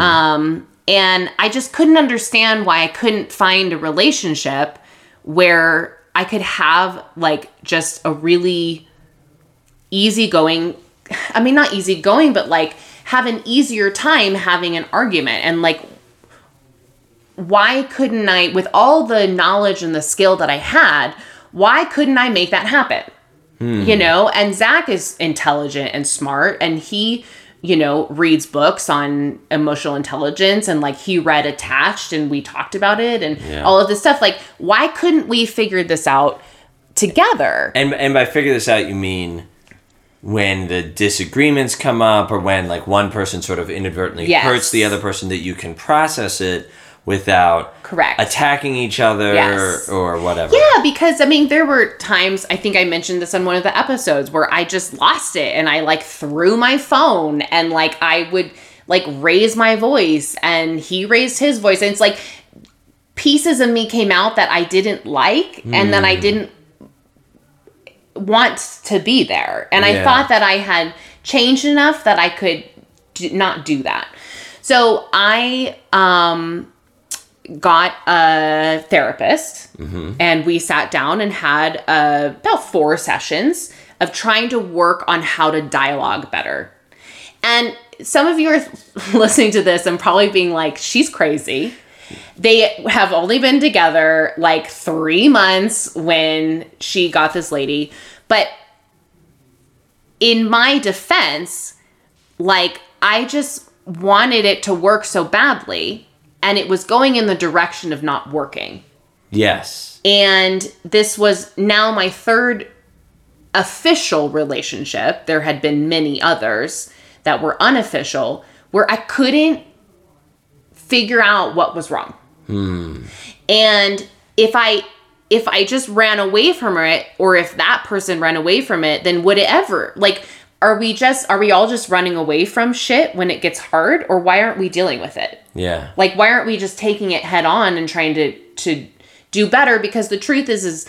Um, and I just couldn't understand why I couldn't find a relationship where I could have like just a really easygoing I mean not easygoing, but like have an easier time having an argument and like why couldn't I, with all the knowledge and the skill that I had, why couldn't I make that happen? Hmm. You know, and Zach is intelligent and smart, and he, you know, reads books on emotional intelligence, and like he read Attached, and we talked about it, and Yeah. all of this stuff. Like, why couldn't we figure this out together? And and by figure this out, you mean when the disagreements come up, or when like one person sort of inadvertently Yes. hurts the other person, that you can process it without Correct. attacking each other Yes. or whatever. Yeah, because I mean, there were times, I think I mentioned this on one of the episodes, where I just lost it and I like threw my phone and like I would like raise my voice and he raised his voice. And it's like pieces of me came out that I didn't like and then I didn't want to be there. And I thought that I had changed enough that I could do, not do that. So I um got a therapist and we sat down and had uh, about four sessions of trying to work on how to dialogue better. And some of you are (laughs) listening to this and probably being like, she's crazy. They have only been together like three months when she got this lady. But in my defense, like, I just wanted it to work so badly and it was going in the direction of not working. Yes. And this was now my third official relationship. There had been many others that were unofficial where I couldn't figure out what was wrong. Hmm. And if I if I just ran away from it or if that person ran away from it, then would it ever like are we just are we all just running away from shit when it gets hard or why aren't we dealing with it? Yeah. Like why aren't we just taking it head on and trying to to do better because the truth is is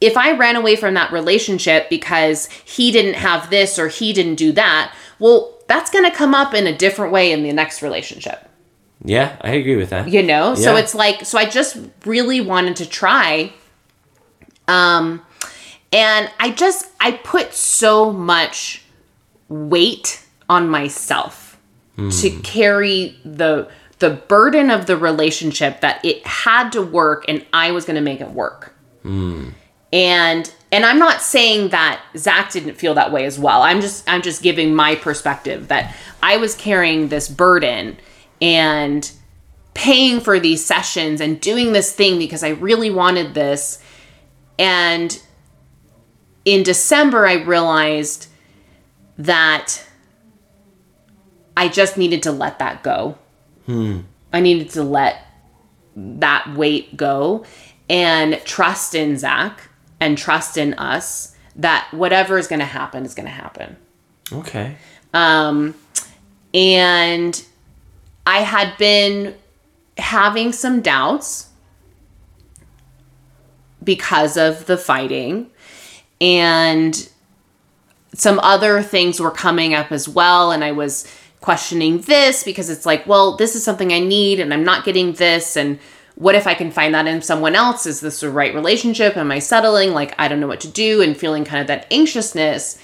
if I ran away from that relationship because he didn't have this or he didn't do that, well, that's going to come up in a different way in the next relationship. Yeah, I agree with that. You know? So it's like so I just really wanted to try um and I just I put so much weight on myself to carry the the burden of the relationship that it had to work and I was going to make it work. And and I'm not saying that Zach didn't feel that way as well. I'm just I'm just giving my perspective that I was carrying this burden and paying for these sessions and doing this thing because I really wanted this. And in December I realized that I just needed to let that go. I needed to let that weight go and trust in Zach and trust in us that whatever is going to happen is going to happen. Okay. Um, and I had been having some doubts because of the fighting and some other things were coming up as well and i was questioning this because it's like well this is something i need and i'm not getting this and what if i can find that in someone else? Is this the right relationship? Am i settling? Like i don't know what to do and feeling kind of that anxiousness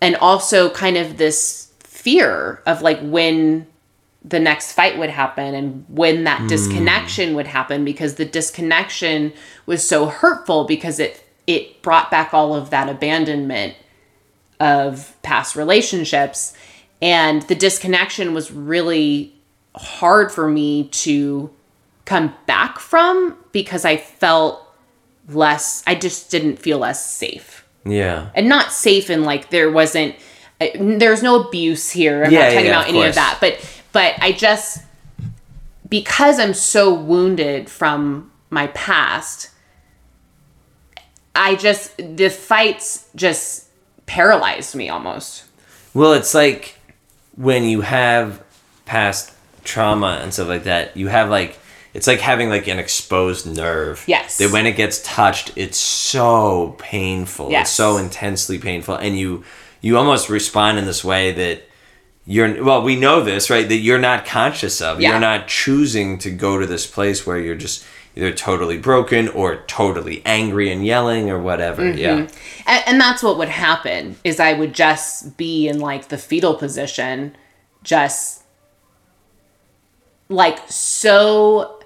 and also kind of this fear of like when the next fight would happen and when that hmm. disconnection would happen because the disconnection was so hurtful because it it brought back all of that abandonment of past relationships and the disconnection was really hard for me to come back from because I felt less, I just didn't feel less safe. Yeah. And not safe in like there wasn't, uh, there's no abuse here. I'm Yeah, not talking yeah, about of any of that. But, but I just, because I'm so wounded from my past, I just, the fights just paralyzed me almost. Well, it's like when you have past trauma and stuff like that, you have like it's like having like an exposed nerve. Yes. That when it gets touched, it's so painful. Yes. It's so intensely painful and you you almost respond in this way that you're well, we know this, right? That you're not conscious of. Yeah. You're not choosing to go to this place where you're just either totally broken or totally angry and yelling or whatever. Mm-hmm. Yeah. and, and that's what would happen is i would just be in like the fetal position just like so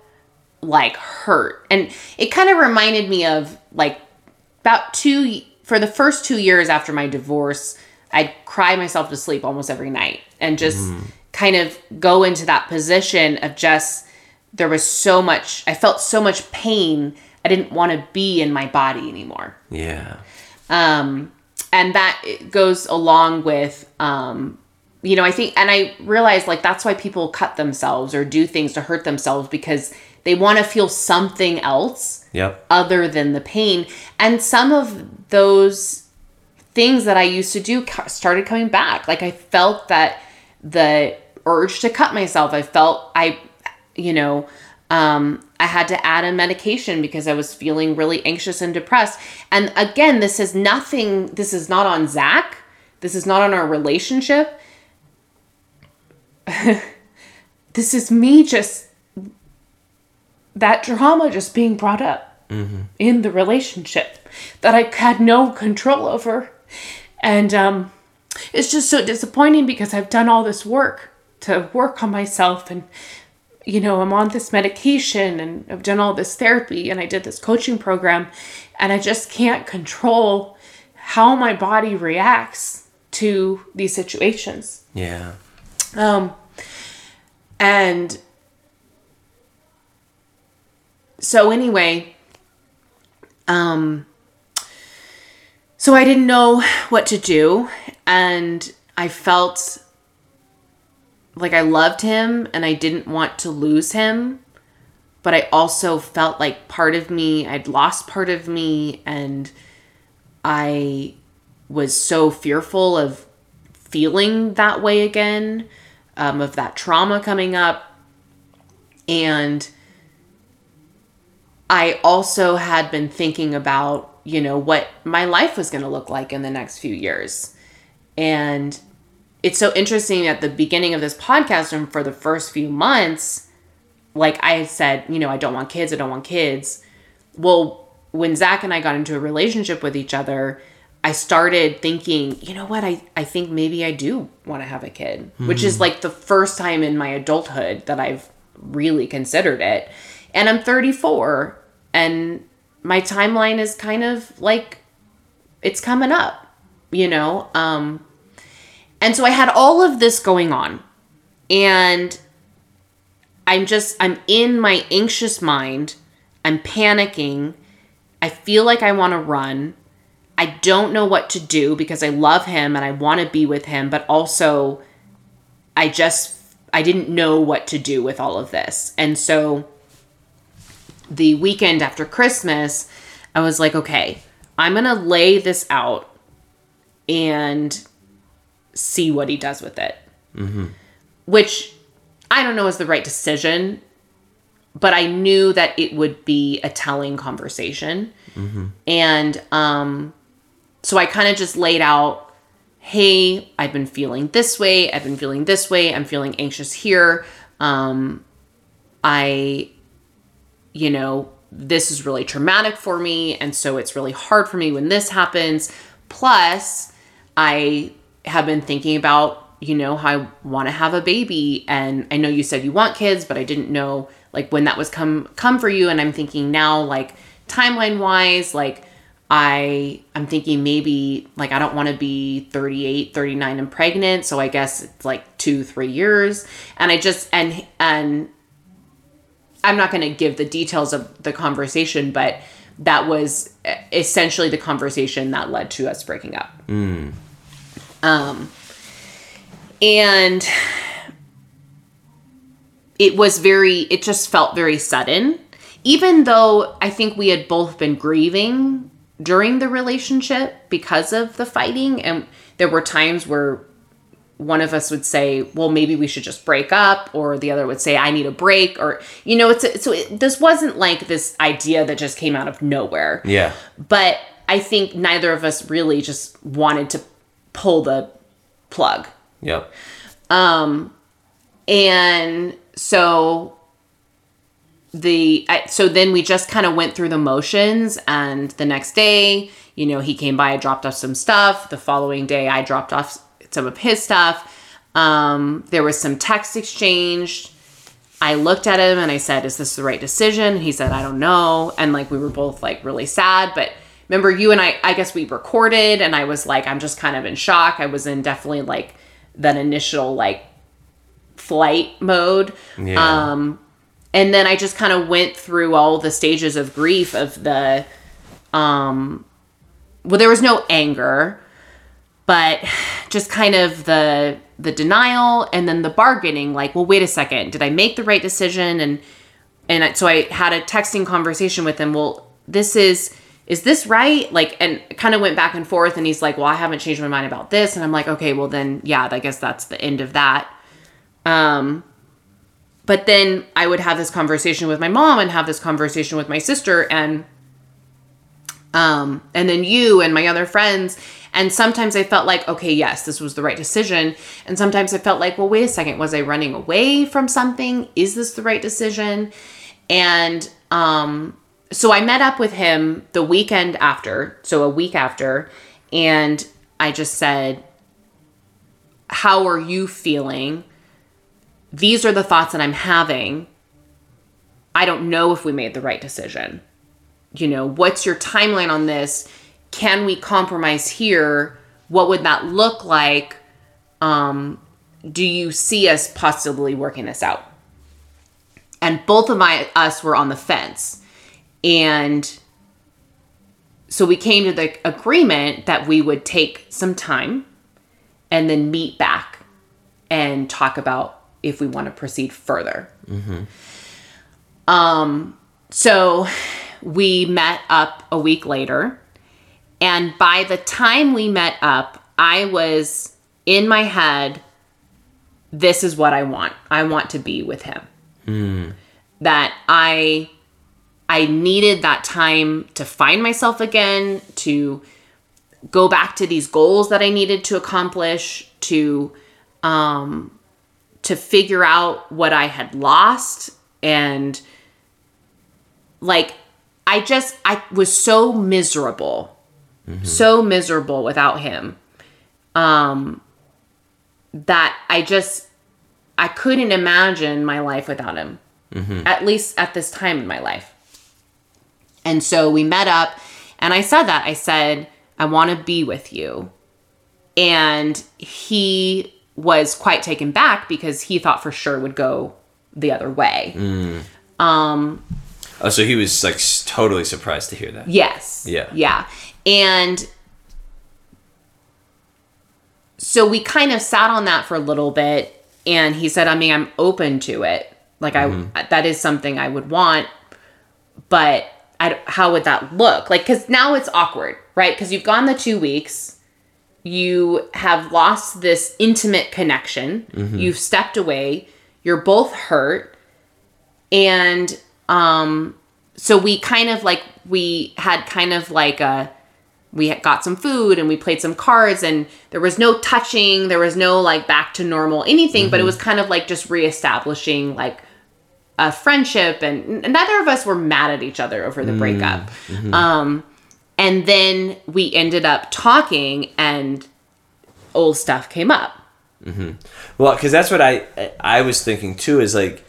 like hurt and it kind of reminded me of like about two for the first two years after my divorce i'd cry myself to sleep almost every night and just kind of go into that position of just there was so much i felt so much pain i didn't want to be in my body anymore Yeah. um, and that goes along with um, you know i think and i realized like that's why people cut themselves or do things to hurt themselves because they want to feel something else Yep. other than the pain and some of those things that i used to do started coming back like i felt that the urge to cut myself i felt i you know um, i had to add a medication because i was feeling really anxious and depressed. And again this is nothing this is not on zach. This is not on our relationship. (laughs) This is me just that drama just being brought up in the relationship that I had no control over. And um, it's just so disappointing because I've done all this work to work on myself and you know, I'm on this medication and I've done all this therapy and I did this coaching program and I just can't control how my body reacts to these situations. Yeah. Um, and so anyway, um, so I didn't know what to do, and I felt like I loved him and I didn't want to lose him, but I also felt like part of me, I'd lost part of me, and I was so fearful of feeling that way again, um, of that trauma coming up. And I also had been thinking about, you know, what my life was going to look like in the next few years. And it's so interesting at the beginning of this podcast and for the first few months, like I said, you know, I don't want kids, I don't want kids. Well, when Zach and I got into a relationship with each other, I started thinking, you know what, I, I think maybe I do want to have a kid, which is like the first time in my adulthood that I've really considered it. And I'm 34 and my timeline is kind of like it's coming up, you know? Um, and so I had all of this going on. And I'm just, I'm in my anxious mind. I'm panicking. I feel like I want to run. I don't know what to do because I love him and I want to be with him, but also I just, I didn't know what to do with all of this. And so the weekend after Christmas, I was like, okay, I'm going to lay this out and see what he does with it. Which I don't know is the right decision, but I knew that it would be a telling conversation. And um, so I kind of just laid out hey, I've been feeling this way, I've been feeling this way, I'm feeling anxious here. Um, I, you know, this is really traumatic for me, and so it's really hard for me when this happens. Plus, I have been thinking about, you know, how I want to have a baby, and I know you said you want kids, but I didn't know like when that was come come for you, and I'm thinking now, like timeline wise, like I I'm thinking maybe like I don't want to be 38, 39 and pregnant, so I guess it's like 2 3 years. And I just and and I'm not going to give the details of the conversation, but that was eh, essentially the conversation that led to us breaking up. Mm. Um and it was very it just felt very sudden even though i think we had both been grieving during the relationship because of the fighting and there were times where one of us would say well maybe we should just break up or the other would say i need a break or you know it's so it, this wasn't like this idea that just came out of nowhere Yeah. but i think neither of us really just wanted to pull the plug. Yep. Um and so the I, so then we just kind of went through the motions and the next day you know he came by i dropped off some stuff. The following day i dropped off some of his stuff. Um, there was some text exchanged i looked at him and i said is this the right decision? He said i don't know. And like we were both like really sad but remember you and i i guess we recorded and i was like i'm just kind of in shock i was in definitely like that initial like flight mode. Yeah. Um, and then I just kind of went through all the stages of grief of the, um, well, there was no anger, but just kind of the the denial and then the bargaining. Like, well, wait a second, did I make the right decision? And and so I had a texting conversation with him. Well, this is is this right? Like, and kind of went back and forth. And he's like, well, I haven't changed my mind about this. And I'm like, okay, well then, yeah, I guess that's the end of that. Um, but then I would have this conversation with my mom and have this conversation with my sister and um and then you and my other friends and sometimes I felt like okay yes this was the right decision and sometimes I felt like well wait a second was I running away from something is this the right decision and um so I met up with him the weekend after so a week after and I just said how are you feeling these are the thoughts that I'm having. I don't know if we made the right decision. You know, what's your timeline on this? Can we compromise here? What would that look like? Um, do you see us possibly working this out? And both of my us were on the fence. And so we came to the agreement that we would take some time and then meet back and talk about if we want to proceed further. Um, so we met up a week later, and by the time we met up, I was in my head. This is what I want. I want to be with him. That I I needed that time to find myself again, to go back to these goals that I needed to accomplish, to um, to figure out what I had lost and like I just I was so miserable. So miserable without him. Um that I just I couldn't imagine my life without him. At least at this time in my life. And so we met up and I said that. I said, I want to be with you. And he was quite taken back because he thought for sure would go the other way. Mm. Um, oh, so he was like totally surprised to hear that. Yes. Yeah. Yeah. And so we kind of sat on that for a little bit and he said, I mean, I'm open to it. Like I mm-hmm. that is something I would want, but I, how would that look? Like cuz now it's awkward, right? Cuz you've gone the 2 weeks. You have lost this intimate connection. You've stepped away. You're both hurt. And um so we kind of like we had kind of like a we had got some food and we played some cards and there was no touching there was no like back to normal anything but it was kind of like just reestablishing like a friendship and, neither of us were mad at each other over the breakup um and then we ended up talking and old stuff came up Well, because that's what I I was thinking too. Is like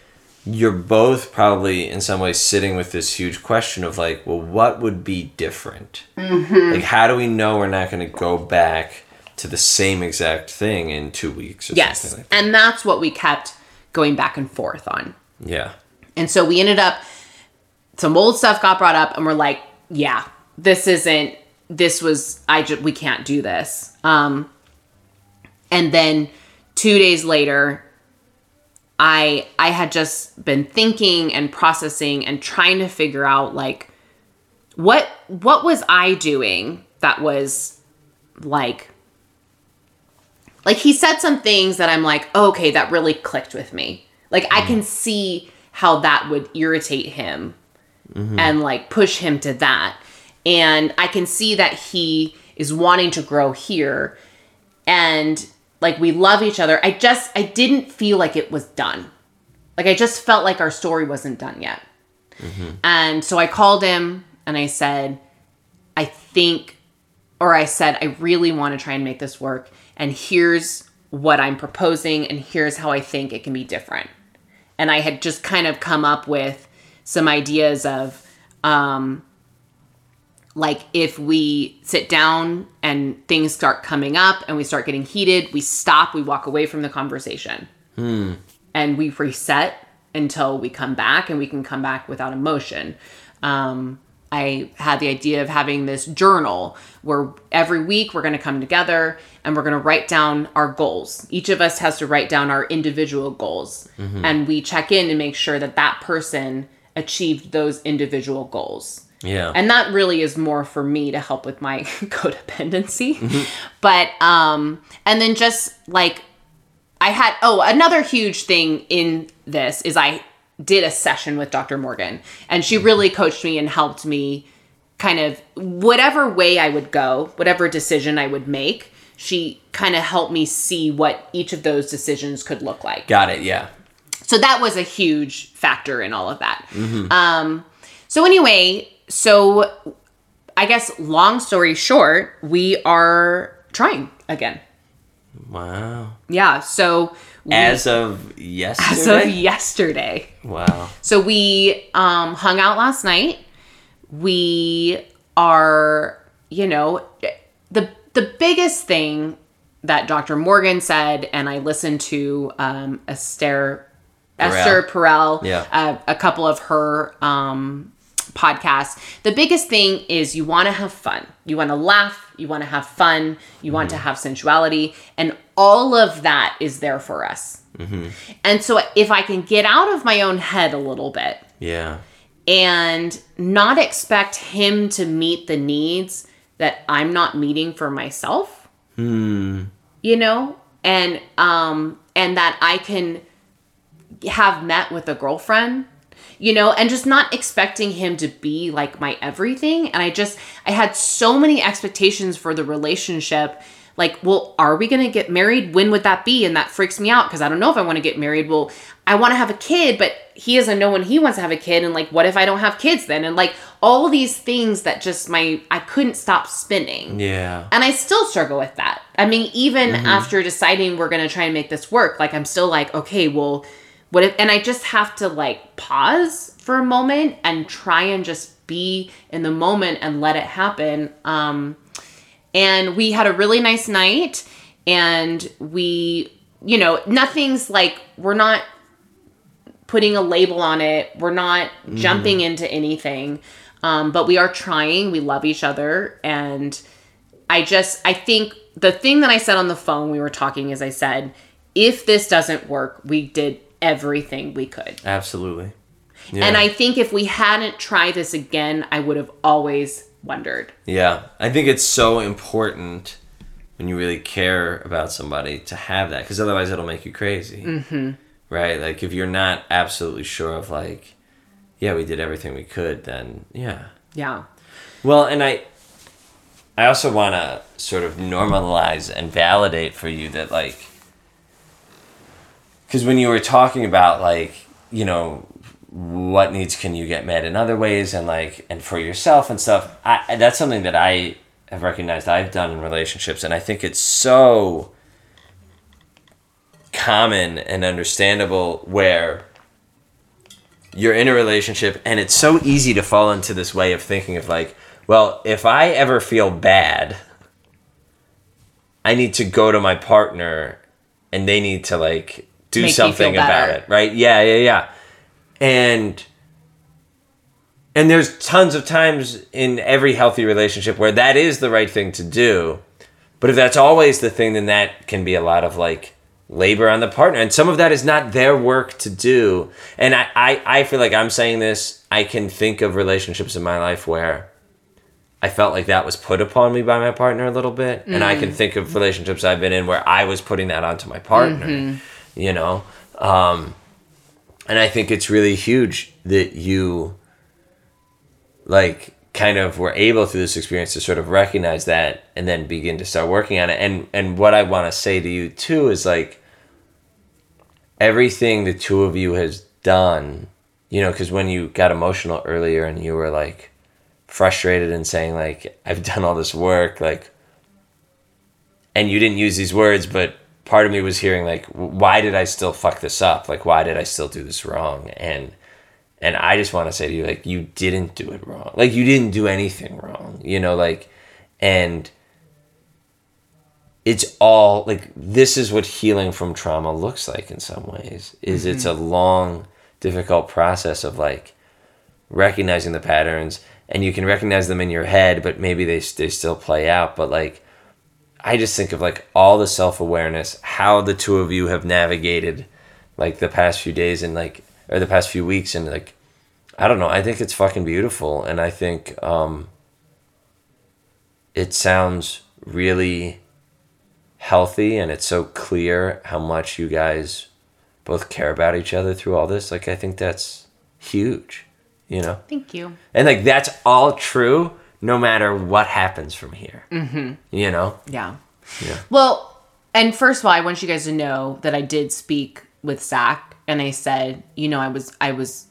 you're both probably in some ways sitting with this huge question of like, well, what would be different? Mm-hmm. Like, how do we know we're not going to go back to the same exact thing in two weeks? Or Yes. something like that? and that's what we kept going back and forth on. Yeah. And so we ended up, some old stuff got brought up, and we're like, yeah, this isn't, this was, I just, we can't do this. Um, and then two days later, I I had just been thinking and processing and trying to figure out like what what was I doing that was like like he said some things that I'm like, oh, okay, that really clicked with me. Like I can see how that would irritate him and like push him to that. And I can see that he is wanting to grow here and like we love each other. I just I didn't feel like it was done. Like I just felt like our story wasn't done yet. And so I called him and I said, I think or I said I really want to try and make this work and here's what I'm proposing and here's how I think it can be different. And I had just kind of come up with some ideas of um like if we sit down and things start coming up and we start getting heated, we stop, we walk away from the conversation. And we reset until we come back and we can come back without emotion. Um, I had the idea of having this journal where every week we're going to come together and we're going to write down our goals. Each of us has to write down our individual goals. And we check in and make sure that that person achieved those individual goals. Yeah. And that really is more for me to help with my (laughs) codependency. But um and then just like I had oh, another huge thing in this is I did a session with Dr. Morgan and she really coached me and helped me kind of whatever way I would go, whatever decision I would make, she kind of helped me see what each of those decisions could look like Got it. Yeah. so that was a huge factor in all of that um so anyway so i guess long story short we are trying again Wow. yeah so we, As of yesterday. as of yesterday wow. so we um hung out last night we are you know the the biggest thing that dr morgan said and i listened to um esther esther perel Yeah. uh, a couple of her um podcasts the biggest thing is you want to have fun you want to laugh you want to have fun you want to mm-hmm. have sensuality and all of that is there for us mm-hmm. and so if i can get out of my own head a little bit Yeah. and not expect him to meet the needs that I'm not meeting for myself. Hmm. You know? And um and that I can have met with a girlfriend, you know, and just not expecting him to be like my everything. And I just I had so many expectations for the relationship. Like, well, are we gonna get married? When would that be? And that freaks me out because I don't know if I want to get married. Well, I want to have a kid, but he doesn't know when he wants to have a kid. And like, what if I don't have kids then? And like all these things that just my I couldn't stop spinning. Yeah. And I still struggle with that. I mean, even mm-hmm. after deciding we're going to try and make this work, like I'm still like, okay, well, what if, and I just have to like pause for a moment and try and just be in the moment and let it happen. Um, and we had a really nice night and we, you know, nothing's like, we're not putting a label on it. We're not jumping into anything. Um, but we are trying. We love each other. And I just, I think the thing that I said on the phone, we were talking, is I said, if this doesn't work, we did everything we could. Absolutely. Yeah. And I think if we hadn't tried this again, I would have always wondered. Yeah, I think it's so important when you really care about somebody to have that, because otherwise it'll make you crazy. Mm-hmm. Right? Like if you're not absolutely sure of like, yeah, we did everything we could, then yeah. Yeah. Well, and I, I also want to sort of normalize and validate for you that like, because when you were talking about like, you know, what needs can you get met in other ways and like and for yourself and stuff I, that's something that i have recognized i've done in relationships and i think it's so common and understandable where you're in a relationship and it's so easy to fall into this way of thinking of like, well, if I ever feel bad, I need to go to my partner and they need to like do something about it, right? Yeah, yeah, yeah. And and there's tons of times in every healthy relationship where that is the right thing to do. But if that's always the thing, then that can be a lot of like labor on the partner. And some of that is not their work to do. And I, I, I feel like I'm saying this, I can think of relationships in my life where I felt like that was put upon me by my partner a little bit. And I can think of relationships I've been in where I was putting that onto my partner, you know? Um, and I think it's really huge that you like kind of were able through this experience to sort of recognize that and then begin to start working on it. And and what I want to say to you too is like everything the two of you has done, you know, because when you got emotional earlier and you were like frustrated and saying like I've done all this work, like, and you didn't use these words, but part of me was hearing like, why did I still fuck this up? Like, why did I still do this wrong? And and I just want to say to you, like, you didn't do it wrong. Like, you didn't do anything wrong, you know, like, and it's all like this is what healing from trauma looks like in some ways is mm-hmm. it's a long difficult process of like recognizing the patterns and you can recognize them in your head but maybe they, they still play out but like i just think of like all the self-awareness how the two of you have navigated like the past few days and like or the past few weeks. And like i don't know. I think it's fucking beautiful. And i think um it sounds really healthy and it's so clear how much you guys both care about each other through all this. Like i think that's huge you know? Thank you. and like that's all true no matter what happens from here mm-hmm. you know Yeah. Yeah. Well, and first of all, I want you guys to know that I did speak with Zach, and I said, you know, I was I was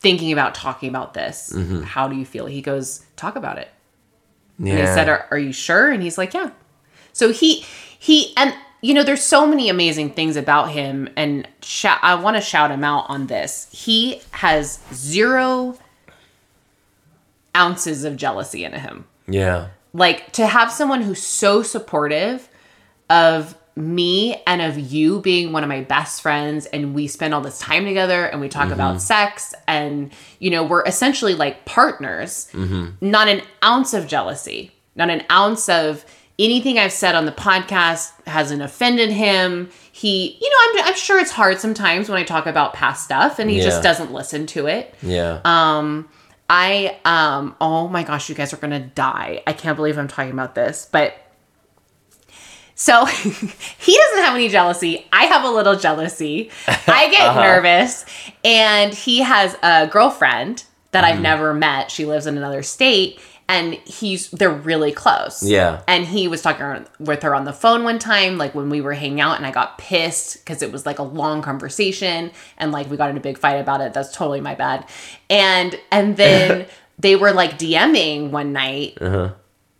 thinking about talking about this. Mm-hmm. How do you feel? He goes, talk about it. yeah And I said, are, are you sure? And he's like, yeah. So he he and you know, there's so many amazing things about him, and sh- I want to shout him out on this. He has zero ounces of jealousy in him. Yeah. Like to have someone who's so supportive of me and of you being one of my best friends and we spend all this time together and we talk about sex and you know we're essentially like partners not an ounce of jealousy not an ounce of anything i've said on the podcast hasn't offended him. He you know i'm, I'm sure it's hard sometimes when i talk about past stuff and he Yeah. just doesn't listen to it. Yeah. Um, I um oh my gosh, you guys are gonna die. I can't believe I'm talking about this, but so (laughs) he doesn't have any jealousy. I have a little jealousy. I (laughs) get nervous, and he has a girlfriend that I've never met. She lives in another state, and he's they're really close. Yeah. And he was talking with her on the phone one time, like when we were hanging out, and I got pissed because it was like a long conversation, and like we got in a big fight about it. That's totally my bad. And and then (laughs) they were like DMing one night, uh-huh.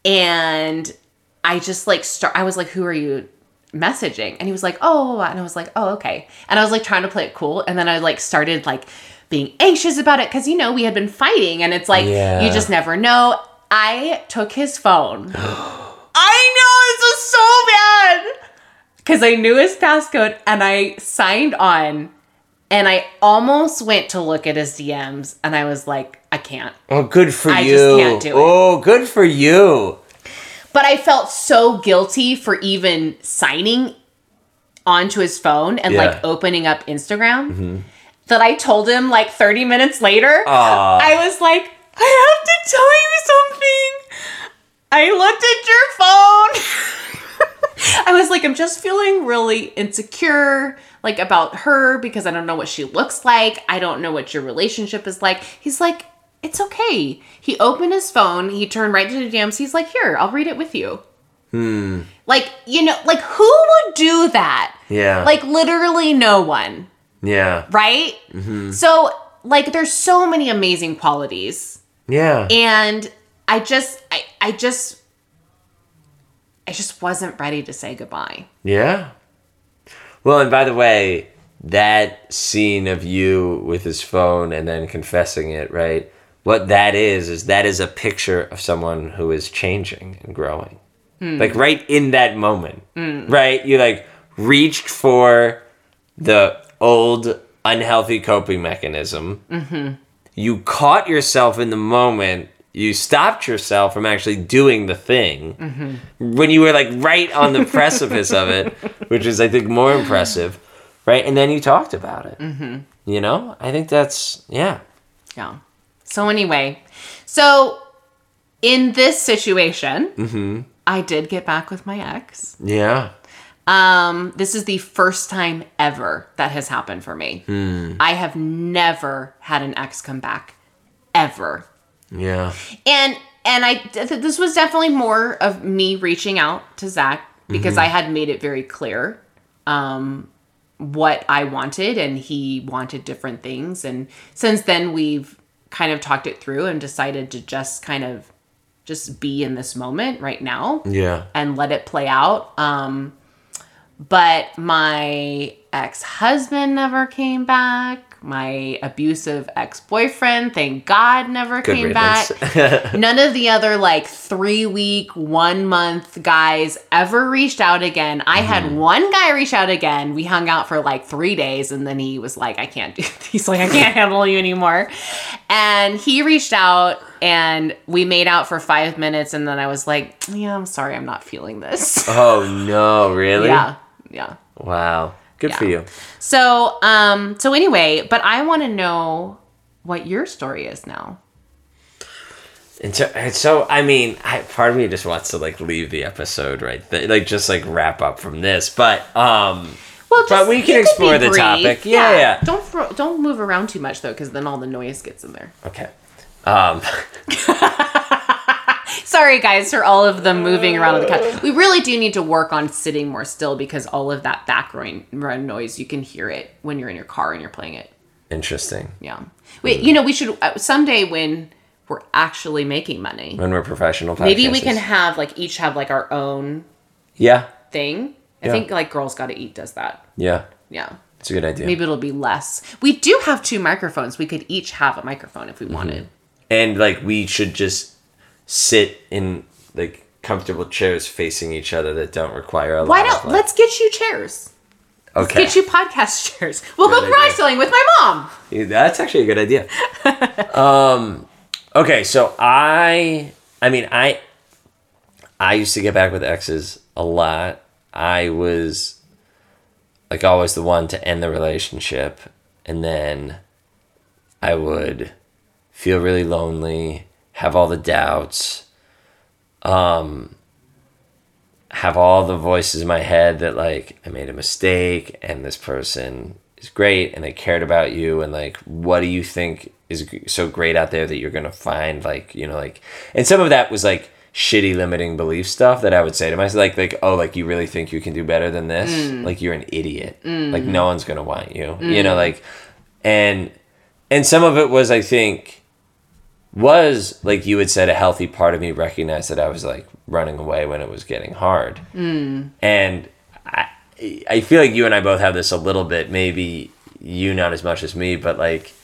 and I just like start. I was like, "Who are you messaging?" And he was like, "Oh," and I was like, "Oh, okay." And I was like trying to play it cool, and then I like started like being anxious about it because you know we had been fighting, and it's like Yeah. you just never know. I took his phone. (gasps) I know this was so bad because I knew his passcode and I signed on. And I almost went to look at his DMs, and I was like, I can't. oh good for I you I just can't do it. oh good for you But I felt so guilty for even signing onto his phone and Yeah. like opening up Instagram mm-hmm. that I told him like 30 minutes later. Aw. I was like, I have to tell you something. I looked at your phone. (laughs) I was like, I'm just feeling really insecure, like about her because I don't know what she looks like. I don't know what your relationship is like. He's like, it's okay. He opened his phone, he turned right to the DMs. He's like, here, I'll read it with you. Hmm. Like, you know, like who would do that? yeah Like literally no one, yeah right? Hmm. So, like, there's so many amazing qualities yeah and i just i i just i just wasn't ready to say goodbye Yeah. Well, and by the way, that scene of you with his phone and then confessing it, right? What that is is that is a picture of someone who is changing and growing. Hmm. Like right in that moment, hmm. right? You like reached for the old unhealthy coping mechanism. Mm-hmm. You caught yourself in the moment. You stopped yourself from actually doing the thing mm-hmm. when you were like right on the precipice of it, (laughs) which is, I think, more impressive, right? And then you talked about it. Mm-hmm. You know, I think that's yeah. Yeah. So anyway, so in this situation, mm-hmm. I did get back with my ex. Yeah. Um, this is the first time ever that has happened for me. I have never had an ex come back, ever. Yeah. And and I th- this was definitely more of me reaching out to Zach because I had made it very clear um, what I wanted, and he wanted different things. And since then, we've kind of talked it through and decided to just kind of just be in this moment right now Yeah. and let it play out. Um, but my ex husband never came back. My abusive ex boyfriend, thank God, never Good came riddance. back. None of the other like three week, one month guys ever reached out again. I Mm-hmm. had one guy reach out again. We hung out for like three days and then he was like, I can't do (laughs) this. He's like, I can't handle you anymore. And he reached out and we made out for five minutes and then I was like, Yeah, I'm sorry, I'm not feeling this. Oh no, really? (laughs) Yeah. Yeah. Wow. Good for you. So, um, so anyway, but I want to know what your story is now. And so, and so I mean, I, part of me just wants to like leave the episode right there, like just like wrap up from this. But um, Well, But we can explore the brief. topic. Yeah, yeah. Don't throw, don't move around too much though, because then all the noise gets in there. okay. Um, (laughs) Sorry, guys, for all of the moving around on the couch. We really do need to work on sitting more still because all of that background noise you can hear it when you're in your car and you're playing it. interesting. Yeah. Wait, you know, we should uh, someday when we're actually making money. When we're professional, Maybe we can have like each have like our own Yeah, thing. I Yeah. think like Girls Gotta Eat does that. yeah. Yeah. It's a good idea. Maybe it'll be less. We do have two microphones. We could each have a microphone if we Mm-hmm. wanted. and like we should just sit in like comfortable chairs facing each other that don't require a Why lot don't of, like- let's get you chairs. okay Get you podcast (laughs) chairs. We'll Good go idea. garage selling with my mom. Yeah, That's actually a good idea. (laughs) um, okay, so I, I mean, I, I used to get back with exes a lot. I was, like, always the one to end the relationship, and then I would feel really lonely, have all the doubts, um, have all the voices in my head that like I made a mistake and this person is great and they cared about you and like what do you think is so great out there that you're going to find like you know like and some of that was like shitty limiting belief stuff that I would say to myself like like oh like you really think you can do better than this? Mm. Like you're an idiot. Mm. Like no one's going to want you. You know mm. like and and some of it was I think was like you had said a healthy part of me recognized that I was like running away when it was getting hard. Hmm. And I I feel like you and I both have this a little bit, maybe you not as much as me, but like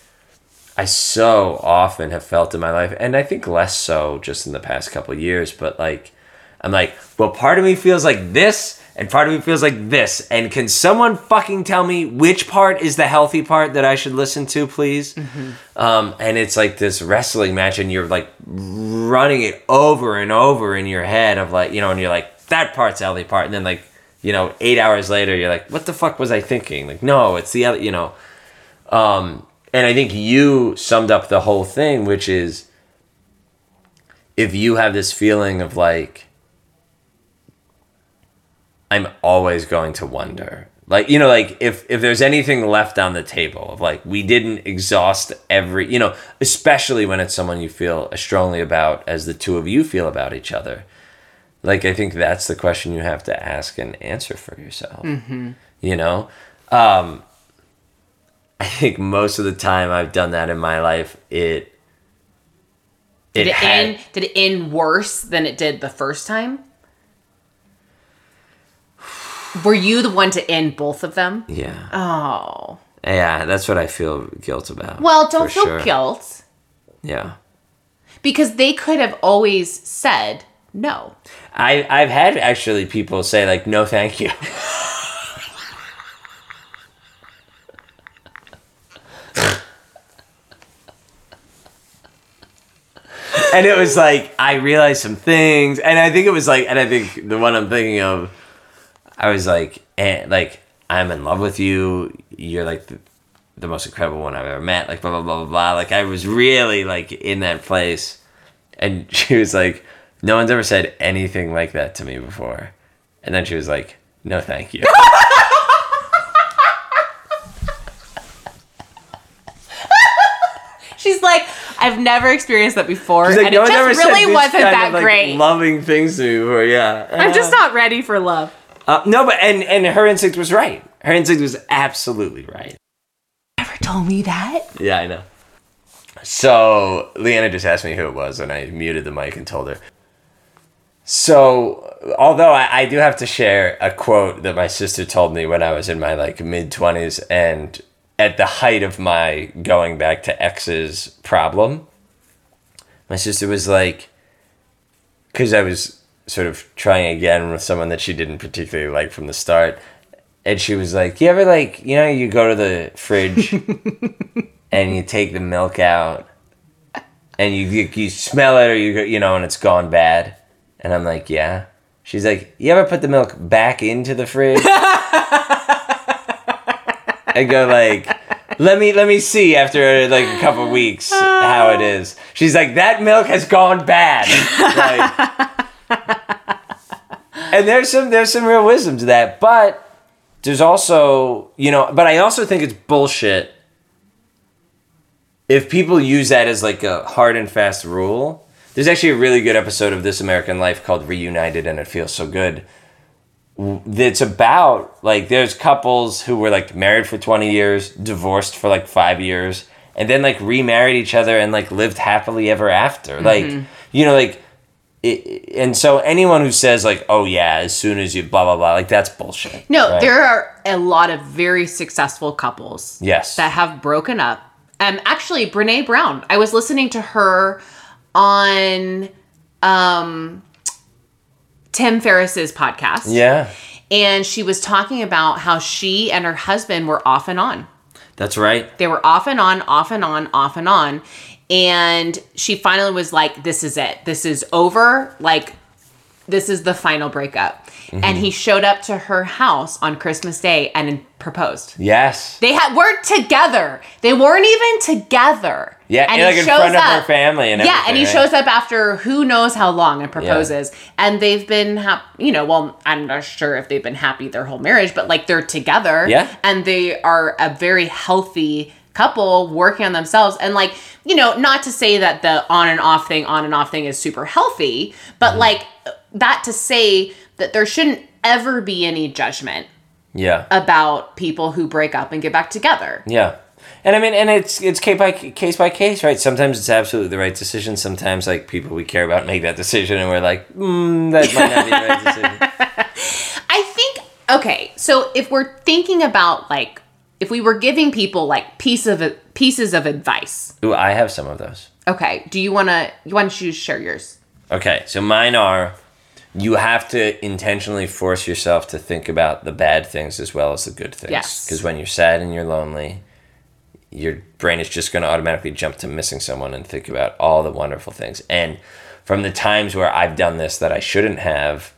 I so often have felt in my life and I think less so just in the past couple years, but like I'm like, well part of me feels like this and part of me feels like this. And can someone fucking tell me which part is the healthy part that I should listen to, please? Um, and it's like this wrestling match, and you're like running it over and over in your head of like, you know, and you're like, that part's the healthy part. And then, like, you know, eight hours later, you're like, what the fuck was I thinking? Like, no, it's the other, you know. Um, and I think you summed up the whole thing, which is if you have this feeling of like, I'm always going to wonder. Like, you know, like if if there's anything left on the table of like we didn't exhaust every, you know, especially when it's someone you feel as strongly about as the two of you feel about each other. Like I think that's the question you have to ask and answer for yourself. You know? Um I think most of the time I've done that in my life, it Did it, had- end? Did it end worse than it did the first time? Were you the one to end both of them? Yeah. Oh. Yeah, that's what I feel guilt about. Well, don't feel sure. guilt Yeah. because they could have always said no. I I've had actually people say like no thank you. and it was like I realized some things and I think it was like and I think the one I'm thinking of I was like eh, like I'm in love with you. You're like the, the most incredible one I've ever met. Like blah blah blah blah blah. Like I was really like in that place and (laughs) she was like, "No one's ever said anything like that to me before." And then she was like, "No, thank you." (laughs) She's like, I've never experienced that before, like, and "No it just really wasn't kind that of, like, great. Loving things to me before, yeah. I'm just not ready for love. Uh, no, but and and her instinct was right. Her instinct was absolutely right. Never told me that. Yeah, I know. So Leanna just asked me who it was, and I muted the mic and told her. So, although I, I do have to share a quote that my sister told me when I was in my like mid twenties and at the height of my going back to ex's problem, my sister was like, because I was sort of trying again with someone that she didn't particularly like from the start, and she was like, "You ever like you know you go to the fridge." (laughs) and you take the milk out and you you, you smell it or you you know and it's gone bad? And i'm like yeah. She's like you ever put the milk back into the fridge? (laughs) And go like let me let me see after like a couple weeks how it is. She's like that milk has gone bad. (laughs) Like- and there's some there's some real wisdom to that but there's also you know but i also think it's bullshit if people use that as like a hard and fast rule, there's actually a really good episode of This American Life called Reunited and It Feels So Good. It's about like there's couples who were like married for 20 years, divorced for like five years, and then like remarried each other and like lived happily ever after. Like, mm-hmm. you know, like, it, and so anyone who says like, oh yeah, as soon as you blah blah blah, like that's bullshit. No, right? there are a lot of very successful couples Yes. that have broken up. Um, actually, Brene Brown. I was listening to her on um, Tim Ferriss's podcast. yeah, And she was talking about how she and her husband were off and on. that's right. They were off and on, off and on, off and on. And she finally was like, This is it. This is over. Like, this is the final breakup. Mm-hmm. And he showed up to her house on Christmas Day and proposed. Yes. They had weren't together. They weren't even together. Yeah, and like in front of her family and yeah, and he right? shows up after who knows how long and proposes. And they've been, hap- you know, well, I'm not sure if they've been happy their whole marriage, but like they're together. Yeah. and they are a very healthy couple working on themselves. And like, you know, not to say that the on and off thing, on and off thing is super healthy, but Mm-hmm. like that to say that there shouldn't ever be any judgment Yeah. about people who break up and get back together. Yeah. And I mean, and it's it's case by case by case, right? Sometimes it's absolutely the right decision. Sometimes, like people we care about make that decision, and we're like, mm, that might not be the right (laughs) decision. I think okay, so if we're thinking about like if we were giving people like piece of pieces of advice. Ooh, I have some of those. Okay, do you want to you want to share yours? Okay, so mine are you have to intentionally force yourself to think about the bad things as well as the good things. Yes. Because when you're sad and you're lonely, your brain is just going to automatically jump to missing someone and think about all the wonderful things. And from the times where I've done this that I shouldn't have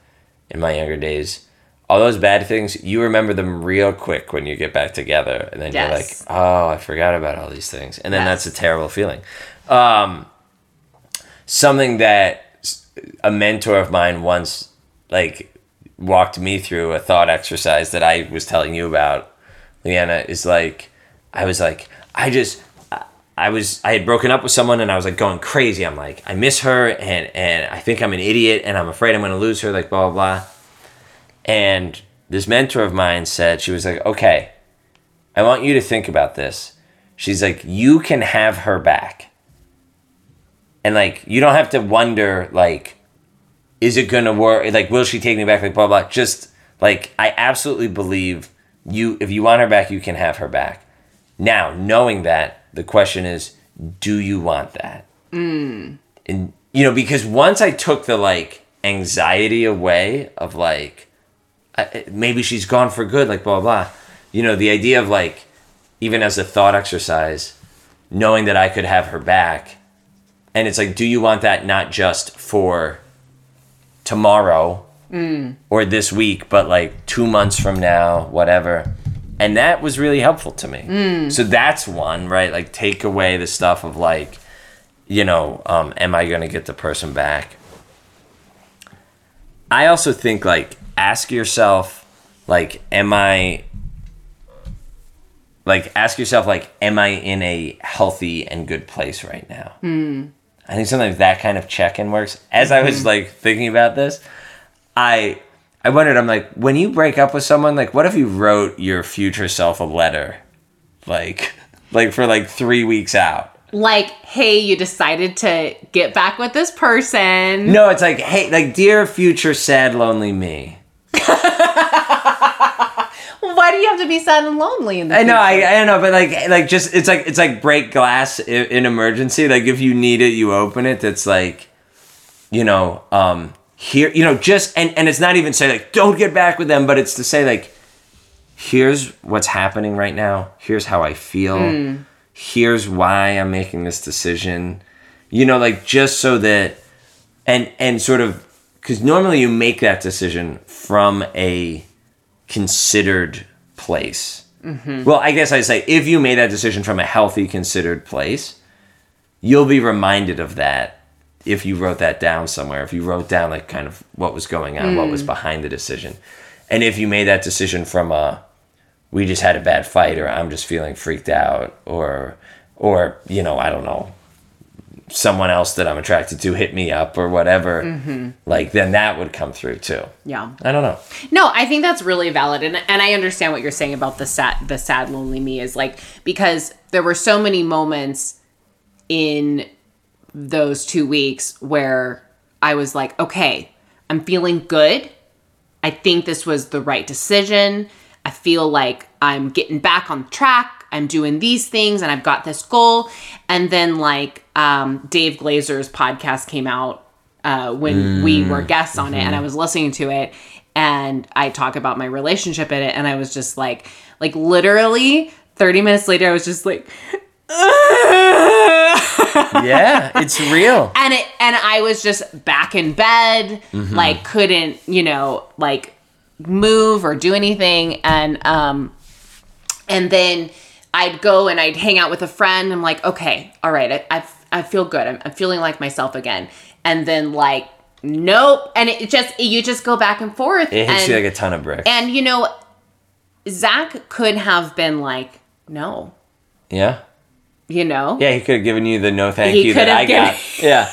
in my younger days, all those bad things, you remember them real quick when you get back together. And then Yes. you're like, oh, I forgot about all these things. And then Yes. that's a terrible feeling. Um, something that a mentor of mine once like walked me through a thought exercise that I was telling you about, Leanna, is like I was like I just I was I had broken up with someone and I was like going crazy. I'm like I miss her and and I think I'm an idiot and I'm afraid I'm going to lose her. Like blah blah blah. And this mentor of mine said she was like, okay, I want you to think about this. She's like, you can have her back and like you don't have to wonder like is it gonna work like will she take me back like blah blah just Like I absolutely believe you if you want her back, you can have her back. Now, knowing that, the question is, do you want that? Mm. And you know, because once I took the like anxiety away of like maybe she's gone for good, like blah blah. You know, the idea of like even as a thought exercise, knowing that I could have her back, and it's like, do you want that not just for tomorrow or this week, but like two months from now, whatever. And that was really helpful to me. So that's one, right? Like take away the stuff of like, you know, um, am I going to get the person back? I also think like ask yourself, like, am I like ask yourself like am i in a healthy and good place right now? Hmm. I think sometimes that kind of check-in works. As i was hmm. like thinking about this i i wondered i'm like when you break up with someone like what if you wrote your future self a letter? Like (laughs) like for like three weeks out? Like, hey, you decided to get back with this person. no it's like hey like dear future sad lonely me (laughs) Why do you have to be sad and lonely in the I know, future? I, I know, but like, like just it's like it's like break glass in, in emergency. Like if you need it, you open it. That's like, you know, um, here, you know, just and and it's not even say like don't get back with them, but it's to say like, here's what's happening right now. Here's how I feel. Here's why I'm making this decision. You know, like just so that, and and sort of because normally you make that decision from a considered place. Mm-hmm. Well, I guess I'd say if you made that decision from a healthy, considered place, you'll be reminded of that if you wrote that down somewhere. If you wrote down like kind of what was going on, what was mm. behind the decision, and if you made that decision from a we just had a bad fight, or I'm just feeling freaked out, or or you know I don't know someone else that I'm attracted to hit me up or whatever, mm-hmm. like then that would come through too. Yeah. I don't know. No, I think that's really valid, and and I understand what you're saying about the sad the sad lonely me is like because there were so many moments in those two weeks where I was like, okay, I'm feeling good. I think this was the right decision. I feel like I'm getting back on track. I'm doing these things and I've got this goal. And then, like, um, Dave Glazer's podcast came out uh, when we were guests on it, and I was listening to it. And I talk about my relationship in it, and I was just like, like, literally 30 minutes later, I was just like, (laughs) Yeah, it's real. and it and I was just back in bed, like couldn't, you know, like move or do anything and um and then I'd go and I'd hang out with a friend. I'm like, okay, all right, I I, I feel good. I'm, I'm feeling like myself again. And then like, nope. And it just you just go back and forth. It hits and, you like a ton of bricks. and you know, Zach could have been like, no, yeah. you know, Yeah, he could have given you the no thank He you that I given- got. (laughs) Yeah.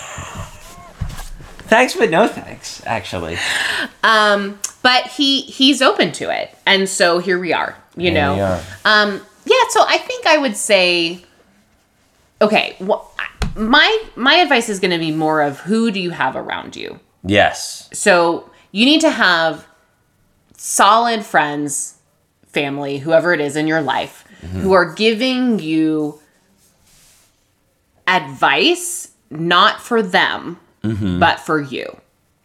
Thanks, but no thanks, actually. Um, but he he's open to it, and so here we are. You Here know, um, yeah. So I think I would say, okay, wh- my my advice is going to be more of who do you have around you. Yes. So you need to have solid friends, family, whoever it is in your life, mm-hmm. who are giving you advice not for them, mm-hmm. but for you.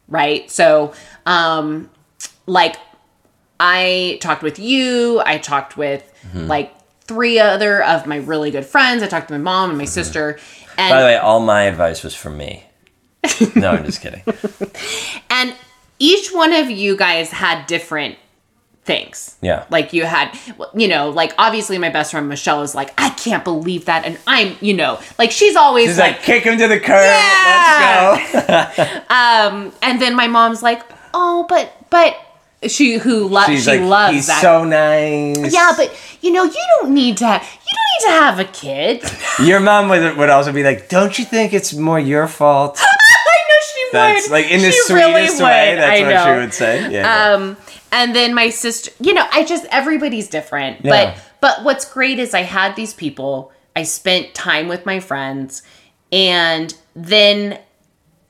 Right? So, um like I talked with you, I talked with mm-hmm. like three other of my really good friends. I talked to my mom and my mm-hmm. sister. And By the way, all my advice was from me. (laughs) No, I'm just kidding. And each one of you guys had different things. Yeah. Like you had, you know, like obviously my best friend Michelle is like, I can't believe that. And I'm, you know, like she's always He's like, like, kick him to the curb. Yeah. Let's go. (laughs) Um, and then my mom's like, oh, but, but she who loves, She's she like, loves he's that. so nice. yeah, but you know, you don't need to, you don't need to have a kid. (laughs) Your mom would, would also be like, don't you think it's more your fault? (laughs) I know she That's would. like in the She sweetest really way. That's I what know. she would say. Yeah. um and then my sister you know i just everybody's different Yeah. but but what's great is i had these people i spent time with my friends and then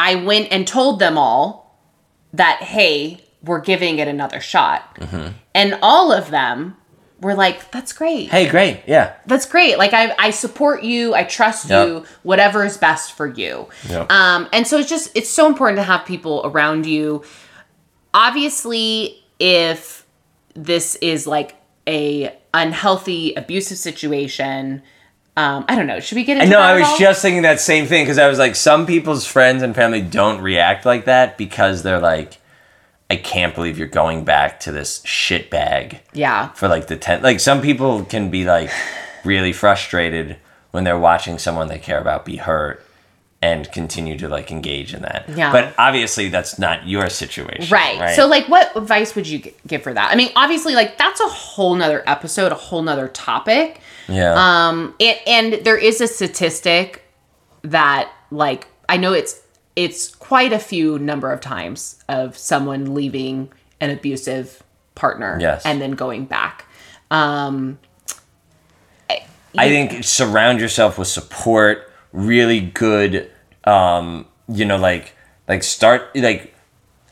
i went and told them all that hey were giving it another shot. And all of them were like, that's great. Hey, great. Yeah. That's great. Like I, I support you. I trust Yep. you. Whatever is best for you. Yep. Um, and so it's just it's so important to have people around you. Obviously, if this is like a unhealthy, abusive situation, um, I don't know. Should we get into? No, I was all? just thinking that same thing because I was like, some people's friends and family don't react like that because they're like, I can't believe you're going back to this shit bag yeah. for like the 10. Like, some people can be like really frustrated when they're watching someone they care about be hurt and continue to like engage in that. Yeah. But obviously, that's not your situation. Right. right? So, like, what advice would you g- give for that? I mean, obviously, like, that's a whole nother episode, a whole nother topic. yeah. Um, and, and there is a statistic that, like, I know it's it's quite a few number of times of someone leaving an abusive partner Yes. and then going back. Um, I think surround yourself with support, really good um, you know, like like start like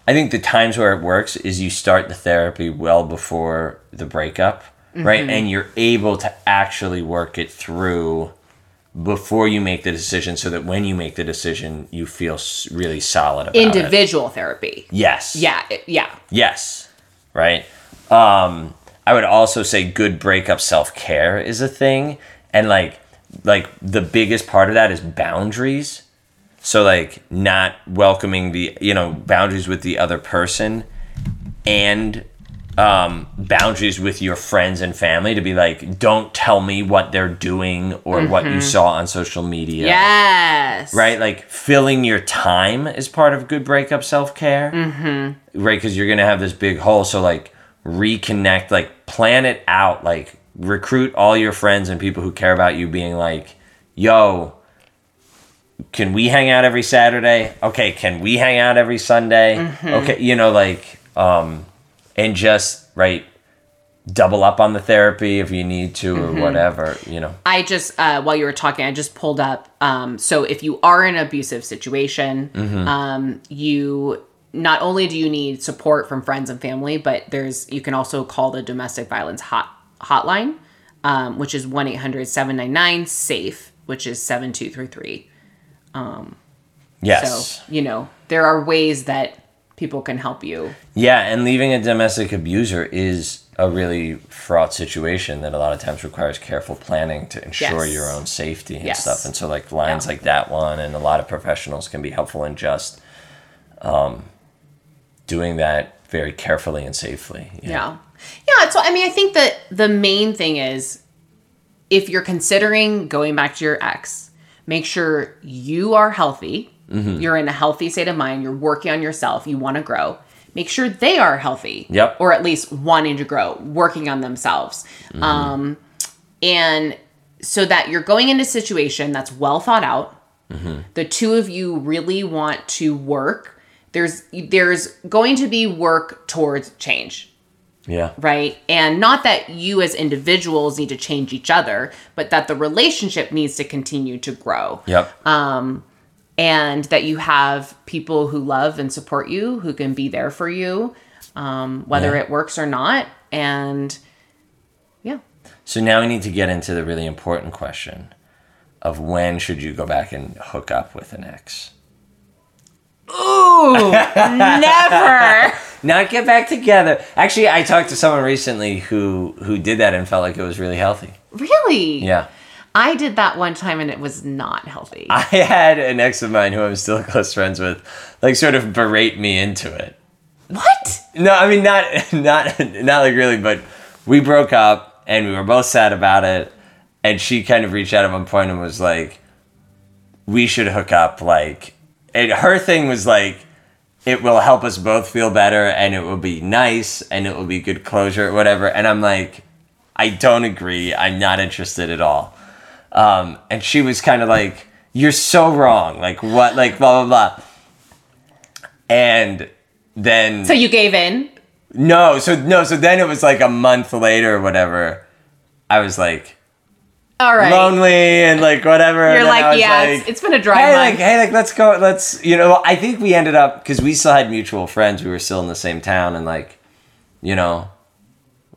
I think the times where it works is you start the therapy well before the breakup, right? Mm-hmm. And you're able to actually work it through before you make the decision so that when you make the decision you feel really solid about it. individual therapy. Yes. Yeah. yeah. Yes. Right. Um, I would also say good breakup self care is a thing, and like like the biggest part of that is boundaries. So like not welcoming the you know boundaries with the other person, and um, boundaries with your friends and family to be like don't tell me what they're doing or what you saw on social media Yes. right? Like filling your time is part of good breakup self care, mm-hmm. right? Because you're gonna have this big hole. So like reconnect, like plan it out, like recruit all your friends and people who care about you, being like, "Yo, can we hang out every Saturday? Okay, can we hang out every Sunday? Okay, you know, like, um, and just right." Double up on the therapy if you need to, or whatever, you know. I just uh, while you were talking, I just pulled up. Um, so if you are in an abusive situation, um, you not only do you need support from friends and family, but there's you can also call the domestic violence hot hotline, um, which is 1-800-799-safe which is seven two three three. Yes. So you know there are ways that people can help you. Yeah, and leaving a domestic abuser is a really fraught situation that a lot of times requires careful planning to ensure Yes. your own safety and Yes. stuff. And so, like lines Yeah. like that one, and a lot of professionals can be helpful in just um, doing that very carefully and safely. know? Yeah. Yeah. So, I mean, I think that the main thing is if you're considering going back to your ex, make sure you are healthy. Mm-hmm. You're in a healthy state of mind. You're working on yourself. You want to grow. Make sure they are healthy. Yep. Or at least wanting to grow, working on themselves. Mm-hmm. Um, and so that you're going into a situation that's well thought out. Mm-hmm. The two of you really want to work. There's there's going to be work towards change Yeah. right? And not that you as individuals need to change each other, but that the relationship needs to continue to grow. Yep. And that you have people who love and support you, who can be there for you, um, whether Yeah. it works or not. And yeah. so now we need to get into the really important question of when should you go back and hook up with an ex? Ooh, never. (laughs) Not get back together. Actually, I talked to someone recently who who did that and felt like it was really healthy. Really? Yeah. I did that one time and it was not healthy. I had an ex of mine who I'm still (laughs) close friends with, like sort of berate me into it. what? No, I mean not (laughs) not not like really, but we broke up and we were both sad about it. And she kind of reached out at one point and was like, "We should hook up." Like, and her thing was like, "It will help us both feel better, and it will be nice, and it will be good closure, or whatever." And I'm like, "I don't agree. I'm not interested at all." Um, and she was kind of like, "You're so wrong. Like what? Like blah blah blah." And then So you gave in? no, so no, so then it was like a month later or whatever. I was like, All right. lonely and like whatever. You're like, yeah, it's, it's been a dry hey, month. like, hey, like, let's go. Let's, you know, I think we ended up because we still had mutual friends. We were still in the same town, and like, you know,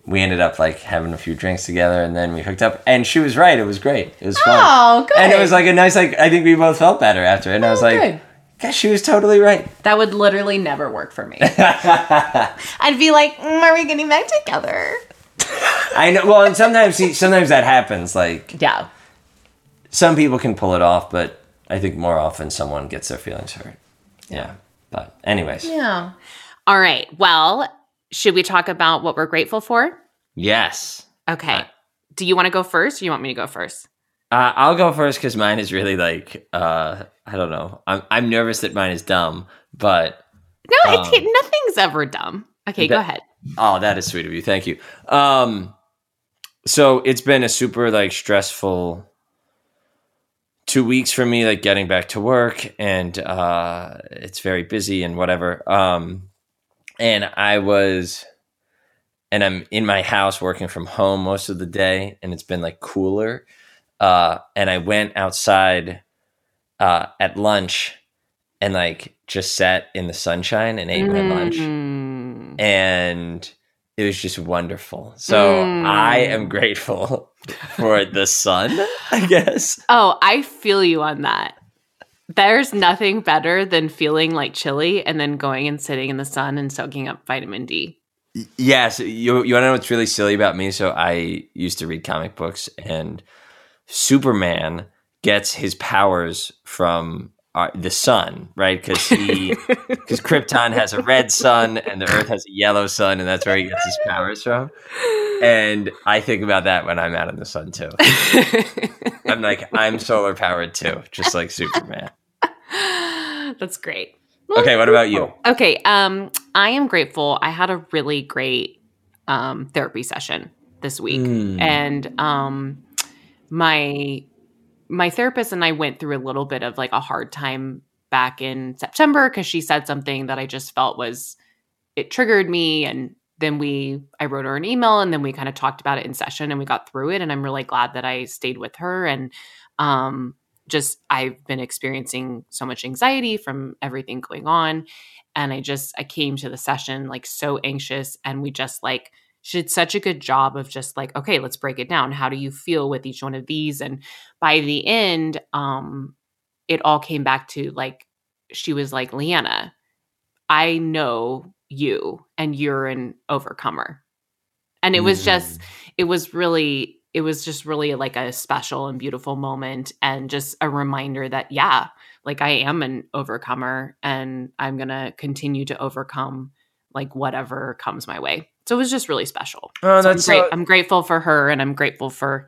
we ended up like having a few drinks together, and then we hooked up. And she was right; it was great. It was fun. Oh, good. And it was like a nice, like, I think we both felt better after it. And I was Oh, like, good. gosh, she was totally right. That would literally never work for me. (laughs) I'd be like, mm, are we getting back together? I know. Well, and sometimes, see, sometimes that happens. Like, Yeah. some people can pull it off, but I think more often someone gets their feelings hurt. Yeah. But, anyways. Yeah. All right. Well, should we talk about what we're grateful for? Yes. Okay. Uh, Do you want to go first or you want me to go first? Uh, I'll go first because mine is really like uh, I don't know. I'm I'm nervous that mine is dumb, but No, Um, it's, nothing's ever dumb. Okay, go ahead. oh, that is sweet of you. Thank you. Um, so it's been a super like stressful two weeks for me, like getting back to work, and uh, it's very busy and whatever. Um, and I was, and I'm in my house working from home most of the day, and it's been like cooler. Uh, and I went outside uh, at lunch and like just sat in the sunshine and ate my lunch Mm. and it was just wonderful. So Mm. I am grateful (laughs) for the sun, I guess. Oh, I feel you on that. There's nothing better than feeling like chilly and then going and sitting in the sun and soaking up vitamin D. Yes, you you want to know what's really silly about me? So I used to read comic books, and Superman gets his powers from uh, the sun, right? Because he (laughs) because Krypton has a red sun and the Earth has a yellow sun, and that's where he gets his powers from. And I think about that when I'm out in the sun too. (laughs) I'm like, I'm solar powered too, just like Superman. That's great. Okay, what about you? Okay, um, I am grateful. I had a really great um, therapy session this week, Mm. and um, my my therapist and I went through a little bit of like a hard time back in September because she said something that I just felt was it triggered me, and then we I wrote her an email, and then we kind of talked about it in session, and we got through it, and I'm really glad that I stayed with her and um just I've been experiencing so much anxiety from everything going on. And I just, I came to the session like so anxious. And we just like, she did such a good job of just like, okay, let's break it down. How do you feel with each one of these? And by the end, um, it all came back to like, she was like, Leanna, I know you and you're an overcomer. And it was just, it was really it was just really like a special and beautiful moment and just a reminder that yeah like i am an overcomer and i'm gonna continue to overcome like whatever comes my way so it was just really special Oh, So I'm, that's great. so- I'm grateful for her and i'm grateful for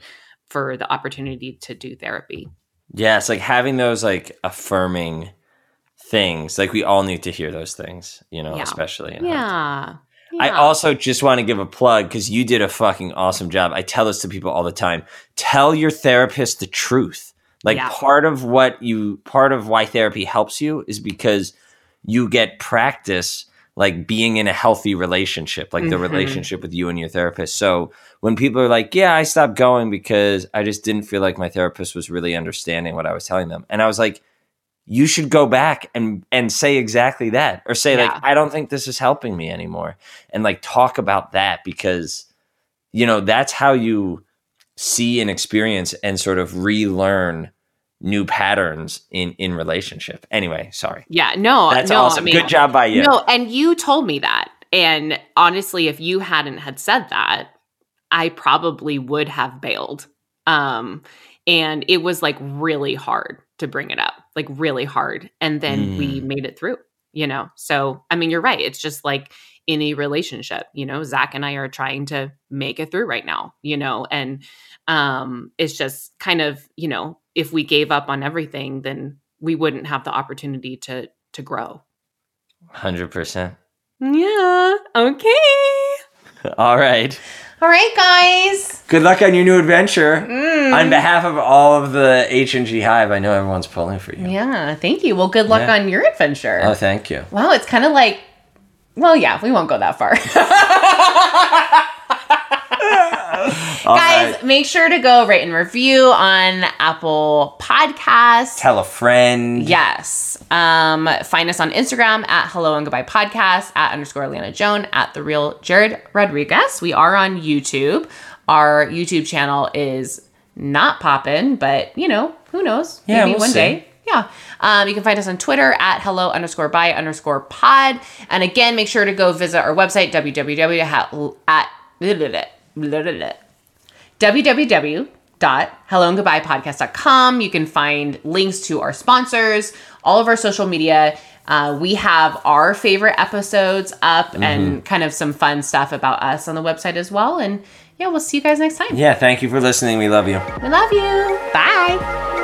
for the opportunity to do therapy Yeah, it's like having those like affirming things. Like we all need to hear those things, you know, Yeah. especially. In hard yeah, I also just want to give a plug because you did a fucking awesome job. I tell this to people all the time. Tell your therapist the truth. Like Yeah. part of what you, part of why therapy helps you is because you get practice like being in a healthy relationship, like the Mhm. relationship with you and your therapist. So when people are like, yeah, I stopped going because I just didn't feel like my therapist was really understanding what I was telling them. And I was like, you should go back and and say exactly that or say Yeah. like i don't think this is helping me anymore and like talk about that because you know that's how you see and experience and sort of relearn new patterns in in relationship anyway sorry yeah no that's no awesome I mean, good job by you No, and you told me that. And honestly, if you hadn't had said that, I probably would have bailed. Um and it was like really hard to bring it up. Like really hard. And then we Mm. made it through, you know. So, I mean, you're right. It's just like in a relationship, you know, Zach and I are trying to make it through right now, you know, and um it's just kind of, you know, if we gave up on everything, then we wouldn't have the opportunity to to grow. 100% Yeah. Okay. (laughs) all right All right, guys. good luck on your new adventure Mm. on behalf of all of the h and g hive i know everyone's pulling for you Yeah. Thank you. Well, good luck Yeah. on your adventure. oh thank you wow. It's kind of like, well, yeah, we won't go that far. (laughs) All Guys, right. make sure to go rate and review on Apple Podcasts. Tell a friend. Yes. Um, find us on Instagram at Hello and Goodbye Podcast, at underscore Leanna Joan, at The Real Jared Rodriguez. We are on YouTube. Our YouTube channel is not popping, but you know, who knows? Yeah, Maybe we'll one see. day. Yeah. Um, you can find us on Twitter at hello underscore by underscore pod. And again, make sure to go visit our website, www at (laughs) www.helloandgoodbyepodcast.com. You can find links to our sponsors, all of our social media. Uh, we have our favorite episodes up and kind of some fun stuff about us on the website as well. And yeah, we'll see you guys next time. Yeah, thank you for listening. We love you. We love you. Bye.